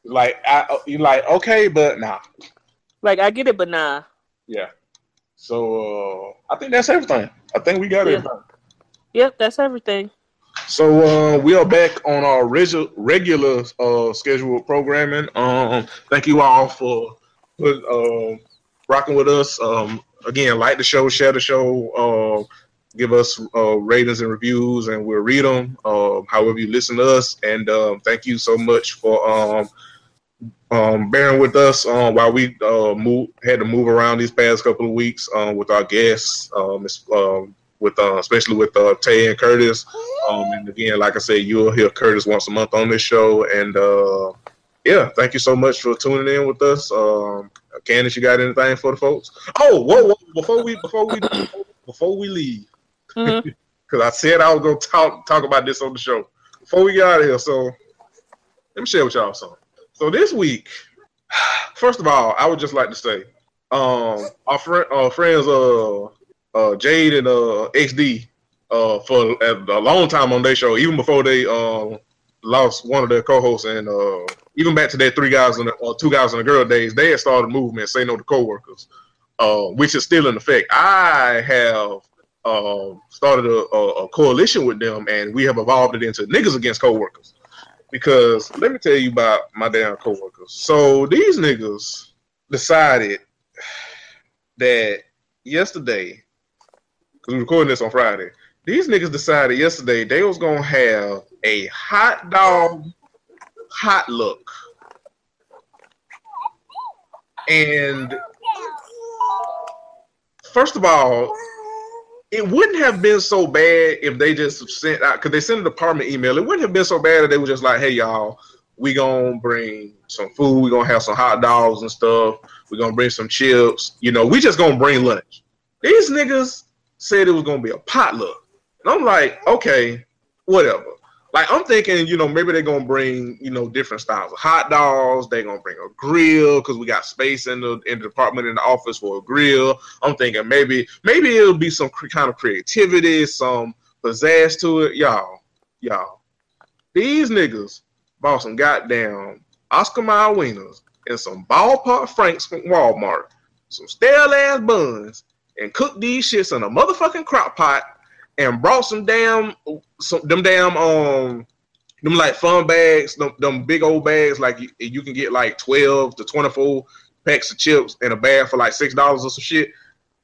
Like I you like okay, but nah. Like I get it, but nah. Yeah. So uh I think that's everything. I think we got Yeah. everything. Yep, that's everything. So uh, we are back on our regu- regular uh, scheduled programming. Um, thank you all for uh, rocking with us. Um, again, like the show, share the show, uh, give us uh, ratings and reviews, and we'll read them. Uh, however you listen to us, and um, thank you so much for um, um, bearing with us uh, while we uh, move had to move around these past couple of weeks uh, with our guests. Um, um, with uh, especially with uh, Tay and Curtis. Um, and again, like I said, you'll hear Curtis once a month on this show. And uh, yeah, thank you so much for tuning in with us. Um, Candace, you got anything for the folks? Oh, whoa, whoa! Before we before we before we leave, because I said I was gonna talk talk about this on the show before we get out of here. So let me share with y'all something. So this week, first of all, I would just like to say, um, our friend, our friends, uh, uh, Jade and uh, XD, uh, for a, long time on their show, even before they uh, lost one of their co-hosts, and uh, even back to their three guys and uh, two guys and a girl days, they had started a movement, say no to coworkers, which is still in effect. I have started a, a coalition with them, and we have evolved it into niggas against coworkers. Because let me tell you about my damn coworkers. So these niggas decided that yesterday, because we're recording this on Friday, these niggas decided yesterday they was gonna have a hot dog hot look. And first of all, it wouldn't have been so bad if they just sent out because they sent a department email. It wouldn't have been so bad if they were just like, "Hey, y'all, we gonna bring some food. We gonna have some hot dogs and stuff. We gonna bring some chips. You know, we just gonna bring lunch." These niggas said it was gonna be a potluck, and I'm like, okay, whatever. Like I'm thinking, you know, maybe they're gonna bring, you know, different styles of hot dogs. They're gonna bring a grill because we got space in the in the department in the office for a grill. I'm thinking maybe maybe it'll be some kind of creativity, some pizzazz to it, y'all. Y'all, these niggas bought some goddamn Oscar Mayer wieners and some ballpark Franks from Walmart, some stale ass buns, and cooked these shits in a motherfucking crock pot and brought some damn some them damn um them like fun bags, them, them big old bags like you, you can get like twelve to twenty four packs of chips in a bag for like six dollars or some shit.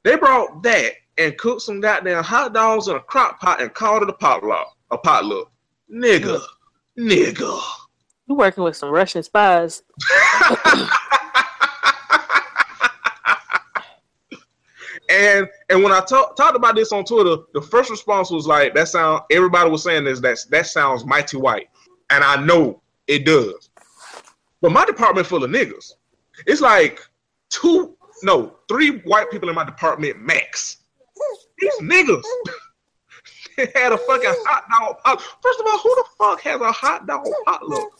They brought that and cooked some goddamn hot dogs in a crock pot and called it a potluck. A potluck, nigga, nigga. You working with some Russian spies? And and when I talk, talked about this on Twitter, the first response was like, "That sound." Everybody was saying this. That that sounds mighty white, and I know it does. But my department full of niggas. It's like two, no, three white people in my department max. These niggas had a fucking hot dog. Pot. First of all, who the fuck has a hot dog potluck?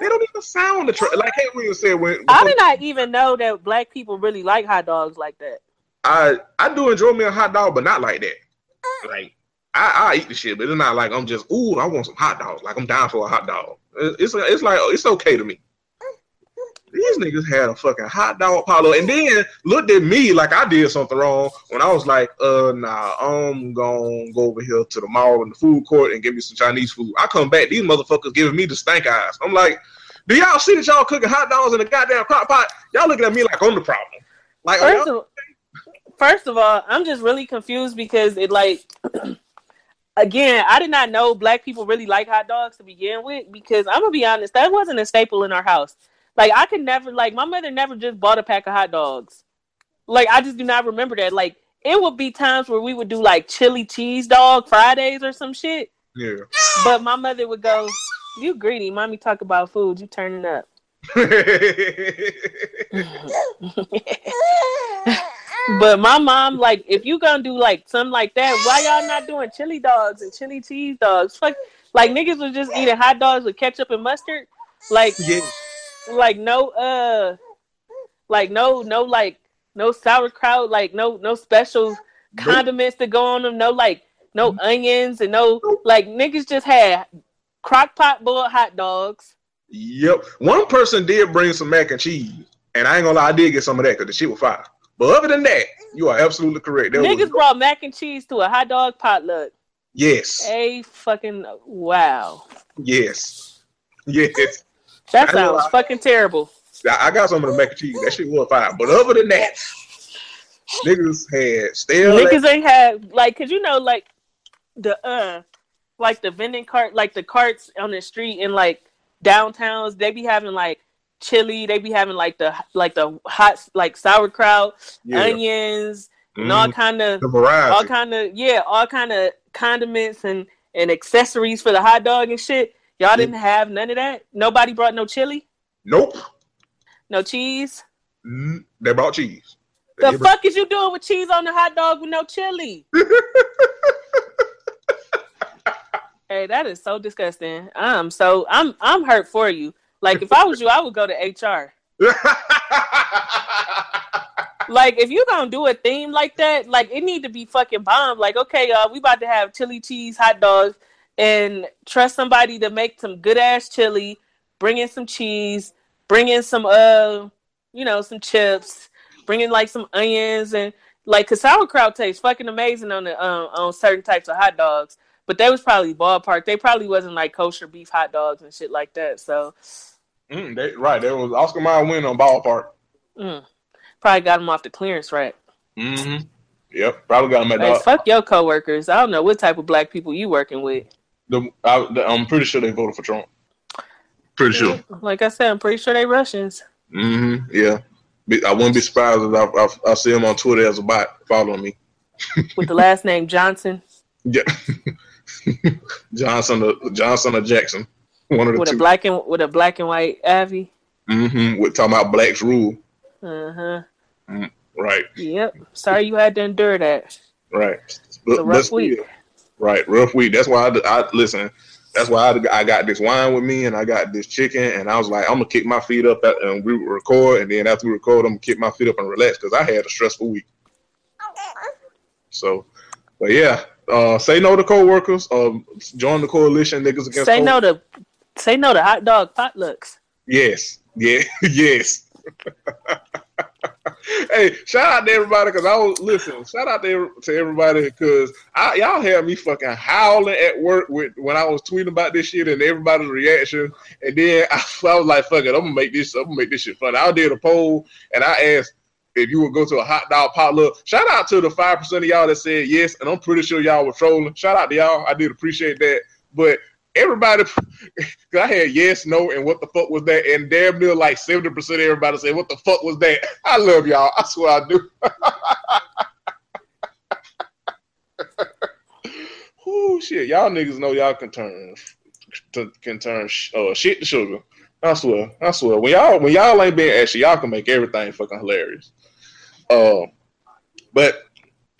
They don't even sound the attractive. Like Williams said when I did not even know that black people really like hot dogs like that. I I do enjoy me a hot dog, but not like that. Like I, I eat the shit, but it's not like I'm just ooh I want some hot dogs. Like I'm down for a hot dog. It's it's like it's okay to me. These niggas had a fucking hot dog polo and then looked at me like I did something wrong when I was like, uh nah, I'm gonna go over here to the mall in the food court and get me some Chinese food. I come back, these motherfuckers giving me the stank eyes. I'm like, do y'all see that y'all cooking hot dogs in a goddamn crock pot? Y'all looking at me like I'm the problem. Like First of, of all, I'm just really confused because it like again, I did not know black people really like hot dogs to begin with because I'm gonna be honest, that wasn't a staple in our house. Like I could never like my mother never just bought a pack of hot dogs. Like I just do not remember that. Like it would be times where we would do like chili cheese dog Fridays or some shit. yeah. But my mother would go, You greedy, mommy talk about food, you turning up. But my mom, like, if you gonna do like something like that, why y'all not doing chili dogs and chili cheese dogs? Fuck, Like niggas was just eating hot dogs with ketchup and mustard. Like Yeah. like no uh like no no like no sauerkraut, like no no special condiments to go on them, no like no onions and no like niggas just had crock pot boiled hot dogs. Yep. One person did bring some mac and cheese, and I ain't gonna lie, I did get some of that because the shit was fire. But other than that, you are absolutely correct. There niggas was, brought mac and cheese to a hot dog potluck. yes, A fucking wow. yes, yes. That sounds I- fucking terrible. I I got some of the mac and cheese. That shit was fine. But other than that, niggas had stale. Niggas ain't had like, cause you know, like the uh, like the vending cart, like the carts on the street in like downtowns, they be having like chili, they be having like the like the hot like sauerkraut, yeah, onions, and all Mhm. kind of all kind of yeah, all kind of condiments and and accessories for the hot dog and shit. Y'all didn't have none of that. Nobody brought no chili, nope. no cheese. Mm, They brought cheese. The bring- fuck is you doing with cheese on the hot dog with no chili? hey, that is so disgusting. I'm so I'm I'm hurt for you. Like if I was you, I would go to HR. Like if you gonna do a theme like that, like it need to be fucking bomb. Like okay, y'all, we about to have chili cheese hot dogs, and trust somebody to make some good ass chili. Bring in some cheese. Bring in some uh, you know, some chips. Bring in like some onions and like cause sauerkraut tastes fucking amazing on the um on certain types of hot dogs. But they was probably ballpark. They probably wasn't like kosher beef hot dogs and shit like that. So Mm, they, right, there was Oscar Mayer win on ballpark. mm, probably got them off the clearance rack. Mm-hmm. Yep, probably got him at Hey, the, fuck your coworkers. I don't know what type of black people you working with. the, I, the. I'm pretty sure they voted for Trump. Pretty sure. Like I said, I'm pretty sure they Russians. Mm-hmm. Yeah. I wouldn't be surprised if I, I, I see him on Twitter as a bot following me. With the last name Johnson, Yeah. Johnson or Johnson or Jackson. One of the with a black and with a black and white Avi. mm-hmm. We're talking about blacks rule. Uh huh. Right. Yep. Sorry you had to endure that. Right. It's a rough week. Right. Rough week. That's why I, I listen. That's why I, I got this wine with me and I got this chicken and I was like, I'm gonna kick my feet up at, and we record and then after we record, I'm gonna kick my feet up and relax because I had a stressful week. So, but yeah, uh, say no to co-workers. Um, join the coalition, niggas against. Say co- no to say no to hot dog potlucks. Yes, yeah, yes. hey, shout out to everybody because I was listen. Shout out to, to everybody because I y'all had me fucking howling at work with when I was tweeting about this shit and everybody's reaction. And then I, I was like, "Fuck it, I'm gonna make this. I'm gonna make this shit fun." I did a poll and I asked if you would go to a hot dog potluck. Shout out to the five percent of y'all that said yes, and I'm pretty sure y'all were trolling. Shout out to y'all. I did appreciate that, but everybody I had yes, no, and what the fuck was that? And damn near like 70% of everybody said, What the fuck was that? I love y'all. I swear I do. Oh shit. Y'all niggas know y'all can turn to, can turn sh- uh, shit to sugar. I swear. I swear. When y'all when y'all ain't being ashy, y'all can make everything fucking hilarious. Um but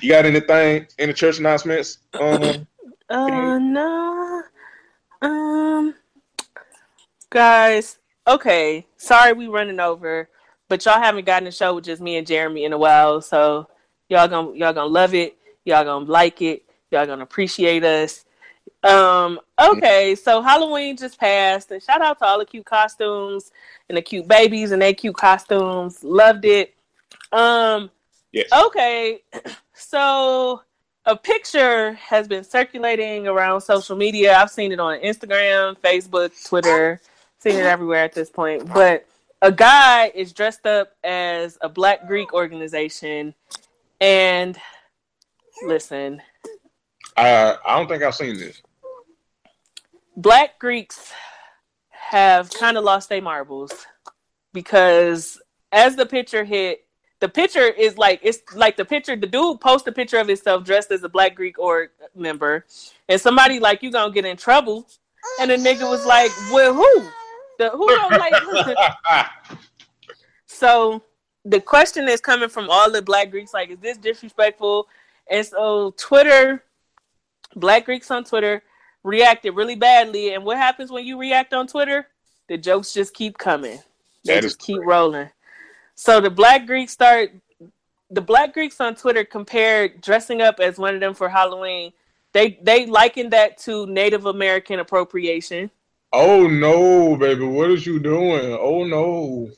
you got anything in the church announcements? Um Uh no. Um guys, okay. Sorry we running over, but y'all haven't gotten a show with just me and Jeremy in a while, so y'all gonna y'all gonna love it, y'all gonna like it, y'all gonna appreciate us. Um, okay, so Halloween just passed, and shout out to all the cute costumes and the cute babies and their cute costumes. Loved it. Um yes. Okay, so a picture has been circulating around social media. I've seen it on Instagram, Facebook, Twitter, seen it everywhere at this point. But a guy is dressed up as a Black Greek organization, and listen, I I don't think I've seen this. Black Greeks have kind of lost their marbles because as the picture hit, the picture is like it's like the picture. The dude posted a picture of himself dressed as a Black Greek org member, and somebody like you gonna get in trouble, and the nigga was like, "Well, who? The who don't like?" so the question is coming from all the Black Greeks, like, is this disrespectful? And so Twitter, Black Greeks on Twitter reacted really badly. And what happens when you react on Twitter? The jokes just keep coming. They That just keep rolling. So the Black Greeks start. The Black Greeks on Twitter compared dressing up as one of them for Halloween. They they likened that to Native American appropriation. Oh no, baby, what is you doing? Oh no.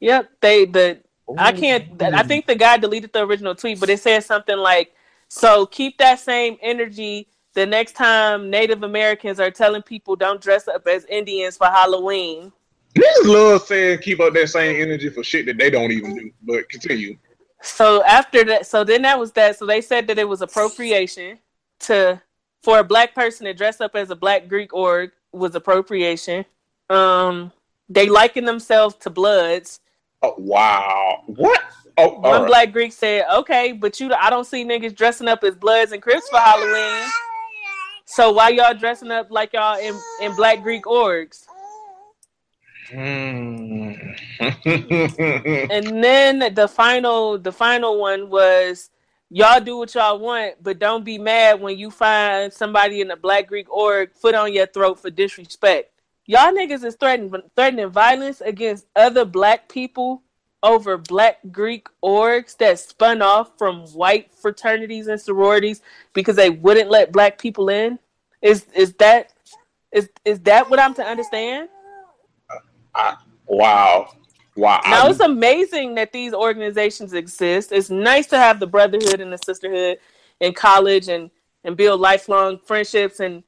Yep, they the I Oh. can't. I think the guy deleted the original tweet, but it said something like, "So keep that same energy the next time Native Americans are telling people don't dress up as Indians for Halloween." Niggas love saying keep up that same energy for shit that they don't even do. But continue. So after that, so then that was that. So they said that it was appropriation to for a black person to dress up as a black Greek org was appropriation. Um, they liken themselves to Bloods. Oh, wow. What? Oh, One right. black Greek said, "Okay, but you, I don't see niggas dressing up as Bloods and Crips for Halloween. So why y'all dressing up like y'all in, in black Greek orgs?" Hmm. And then the final, the final one was, "Y'all do what y'all want, but don't be mad when you find somebody in a black Greek org foot on your throat for disrespect. Y'all niggas is threatening threatening violence against other black people." Over black Greek orgs that spun off from white fraternities and sororities because they wouldn't let black people in. Is is that is is that what I'm to understand? Wow. Wow. Now it's amazing that these organizations exist. It's nice to have the brotherhood and the sisterhood in college and and build lifelong friendships and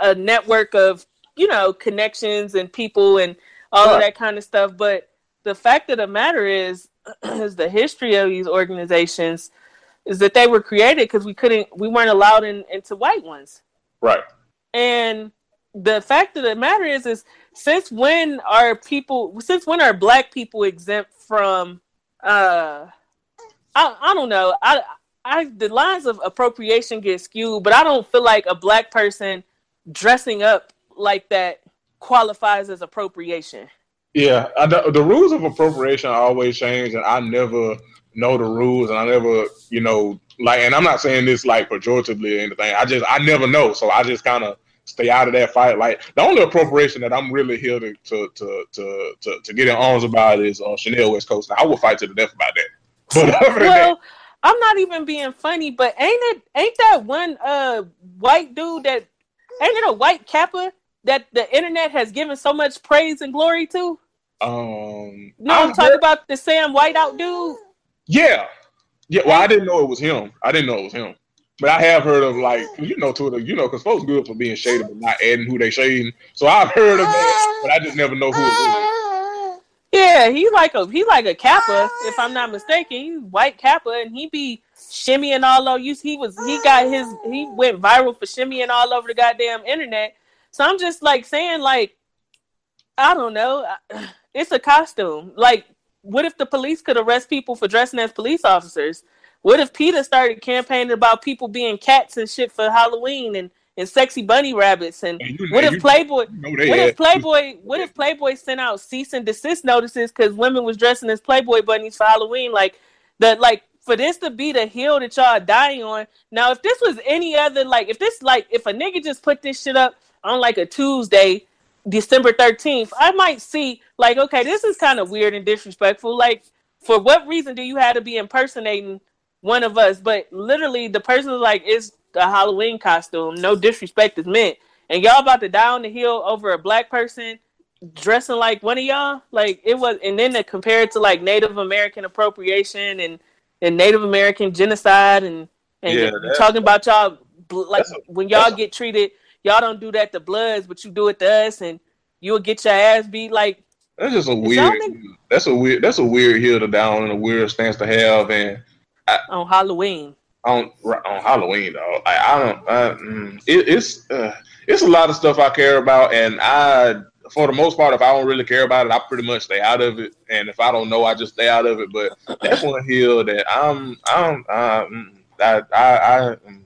a network of you know connections and people and all of that kind of stuff. But the fact of the matter is, is the history of these organizations is that they were created because we couldn't we weren't allowed in, into white ones. right. And the fact of the matter is, is since when are people, since when are black people exempt from, uh, I, I don't know. I, I, the lines of appropriation get skewed, but I don't feel like a black person dressing up like that qualifies as appropriation. Yeah, I, know- the rules of appropriation always change, and I never know the rules, and I never, you know, like, and I'm not saying this like pejoratively or anything. I just, I never know, so I just kind of stay out of that fight. Like, the only appropriation that I'm really here to to to to to, to get in arms about is uh, Chanel West Coast. Now, I will fight to the death about that. But than that, Well, I'm not even being funny, but ain't it ain't that one uh white dude that ain't it a white kappa that the internet has given so much praise and glory to? um, No, I'm talking about the Sam Whiteout dude. Yeah, yeah. Well, I didn't know it was him. I didn't know it was him. But I have heard of like you know Twitter, you know, because folks good for being shaded but not adding who they shading. So I've heard of that, but I just never know who it was. Yeah, he like a he like a kappa, if I'm not mistaken. He's white kappa, and he be shimmying all over. You, he was he got his he went viral for shimmying all over the goddamn internet. So I'm just like saying like, I don't know, it's a costume. Like, what if the police could arrest people for dressing as police officers? What if PETA started campaigning about people being cats and shit for Halloween and and sexy bunny rabbits and you- what if Playboy you know what if Playboy? What if Playboy sent out cease and desist notices because women was dressing as Playboy bunnies for Halloween? Like the like for this to be the hill that y'all are dying on. Now, if this was any other like, if this like if a nigga just put this shit up on like a Tuesday, December thirteenth, I might see like, okay, this is kind of weird and disrespectful. Like, for what reason do you have to be impersonating one of us? But literally, the person is like, it's a Halloween costume. No disrespect is meant and y'all about to die on the hill over a black person dressing like one of y'all like it was and then to compare it to like native american appropriation and and native american genocide and and Yeah, talking about y'all like a- when y'all get treated y'all don't do that to bloods but you do it to us and you'll get your ass beat like That's just a weird. That's a weird. That's a weird hill to down and a weird stance to have. And on halloween on on Halloween though, I, I don't. I, mm, it, it's uh, it's a lot of stuff I care about, and I, for the most part, if I don't really care about it, I pretty much stay out of it. And if I don't know, I just stay out of it. But that's one hill that I'm. I'm. Uh, mm, I. I. I mm,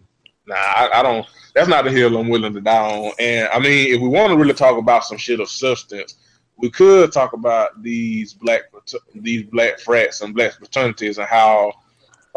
Nah, I, I don't. That's not the hill I'm willing to die on. And I mean, if we want to really talk about some shit of substance, we could talk about these black these black frats and black fraternities and how.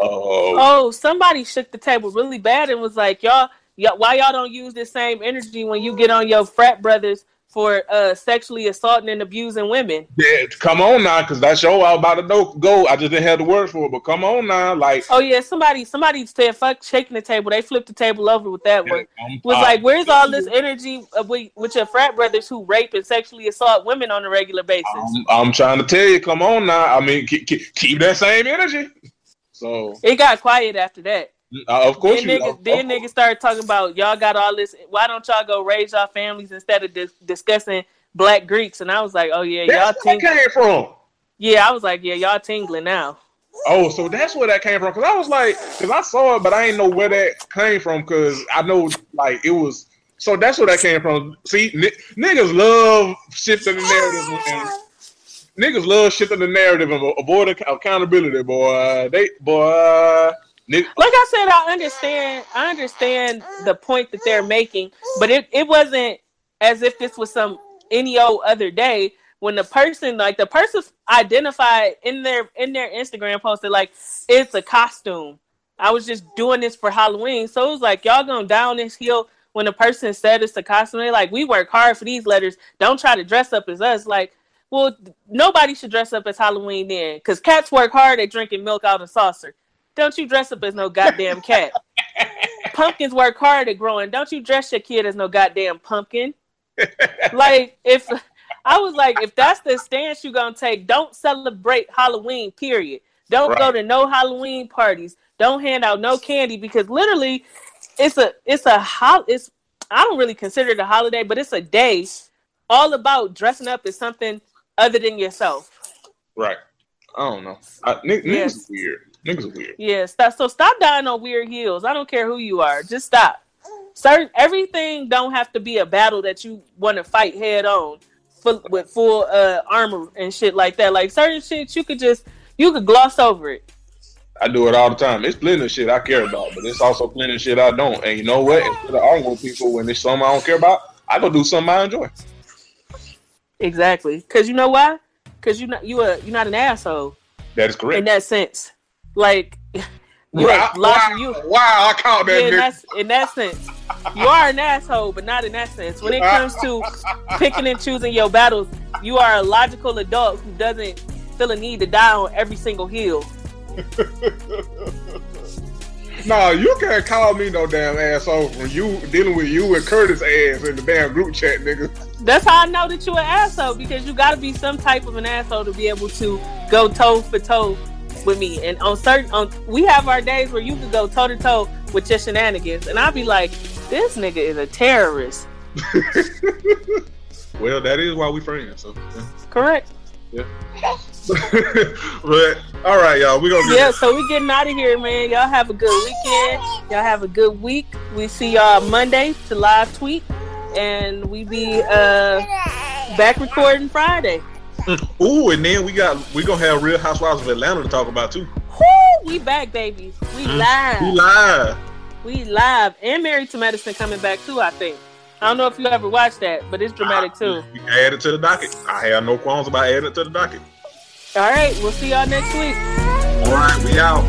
Uh, oh somebody shook the table really bad and was like y'all y- why y'all don't use this same energy when you get on your frat brothers for uh sexually assaulting and abusing women? Yeah, come on now, because that show I was about to know, go. I just didn't have the words for it, but come on now, like Oh yeah, somebody somebody said fuck shaking the table. They flipped the table over with that one. I'm- Was I- like, where's all this energy uh, with, with your frat brothers who rape and sexually assault women on a regular basis? I'm, I'm trying to tell you, come on now. I mean, keep, keep that same energy. So, It got quiet after that. uh, of course, Then you. niggas, of- then of- niggas started talking about y'all got all this. Why don't y'all go raise y'all families instead of dis- discussing black Greeks? And I was like, oh yeah, y'all That's where came from. Yeah, I was like, yeah, y'all tingling now. Oh, so that's where that came from. Cause I was like, cause I saw it, but I didn't know where that came from. Cause I know like it was. So that's where that came from. See, n- niggas love shifting the narrative. Niggas love shifting the narrative and avoid accountability, boy. They boy. Like I said, I understand. I understand the point that they're making, but it, it wasn't as if this was some any old other day when the person like the person identified in their in their Instagram posted like it's a costume. I was just doing this for Halloween, so it was like y'all going down this hill when the person said it's a costume. They like we work hard for these letters. Don't try to dress up as us. Like, well, nobody should dress up as Halloween then, because cats work hard at drinking milk out of a saucer. Don't you dress up as no goddamn cat. Pumpkins work hard at growing. Don't you dress your kid as no goddamn pumpkin. like if I was like, if that's the stance you're gonna take, don't celebrate Halloween. Period. Don't go to no Halloween parties. Don't hand out no candy because literally, it's a it's a hol it's I don't really consider it a holiday, but it's a day all about dressing up as something other than yourself. right. I don't know. I, n- niggas Yes. is weird. Niggas are weird. Yeah, stop. So stop dying on weird heels. I don't care who you are. Just stop. Certain everything don't have to be a battle that you want to fight head on, full, with full uh, armor and shit like that. Like certain shit, you could just you could gloss over it. I do it all the time. It's plenty of shit I care about, but it's also plenty of shit I don't. And you know what? Instead of arguing with people when it's something I don't care about, I go do something I enjoy. Exactly. Because you know why? Because you not you a you're not an asshole That is correct. in that sense. Like you wow, wow, you wow, I caught that Yeah, in that, in that sense. You are an asshole, but not in that sense. When it comes to picking and choosing your battles, you are a logical adult who doesn't feel a need to die on every single hill. Nah, you can't call me no damn asshole from you dealing with you and Curtis ass in the damn group chat, nigga. That's how I know that you're an asshole because you got to be some type of an asshole to be able to go toe for toe with me. And on certain, on we have our days where you can go toe to toe with your shenanigans, and I'll be like, this nigga is a terrorist. Well, that is why we friends. So, Correct. yeah. but all right, y'all, we gonna get Yeah, so we getting out of here, man. Y'all have a good weekend. Y'all have a good week. We see y'all Monday to live tweet, and we be uh back recording Friday. Ooh, and then we got we gonna have Real Housewives of Atlanta to talk about too. Woo, we back, baby. We We live. We live. We live. And Married to Medicine coming back too. I think. I don't know if you ever watched that, but it's dramatic too. We add it to the docket. I have no qualms about adding it to the docket. All right, we'll see y'all next week. All right, we out.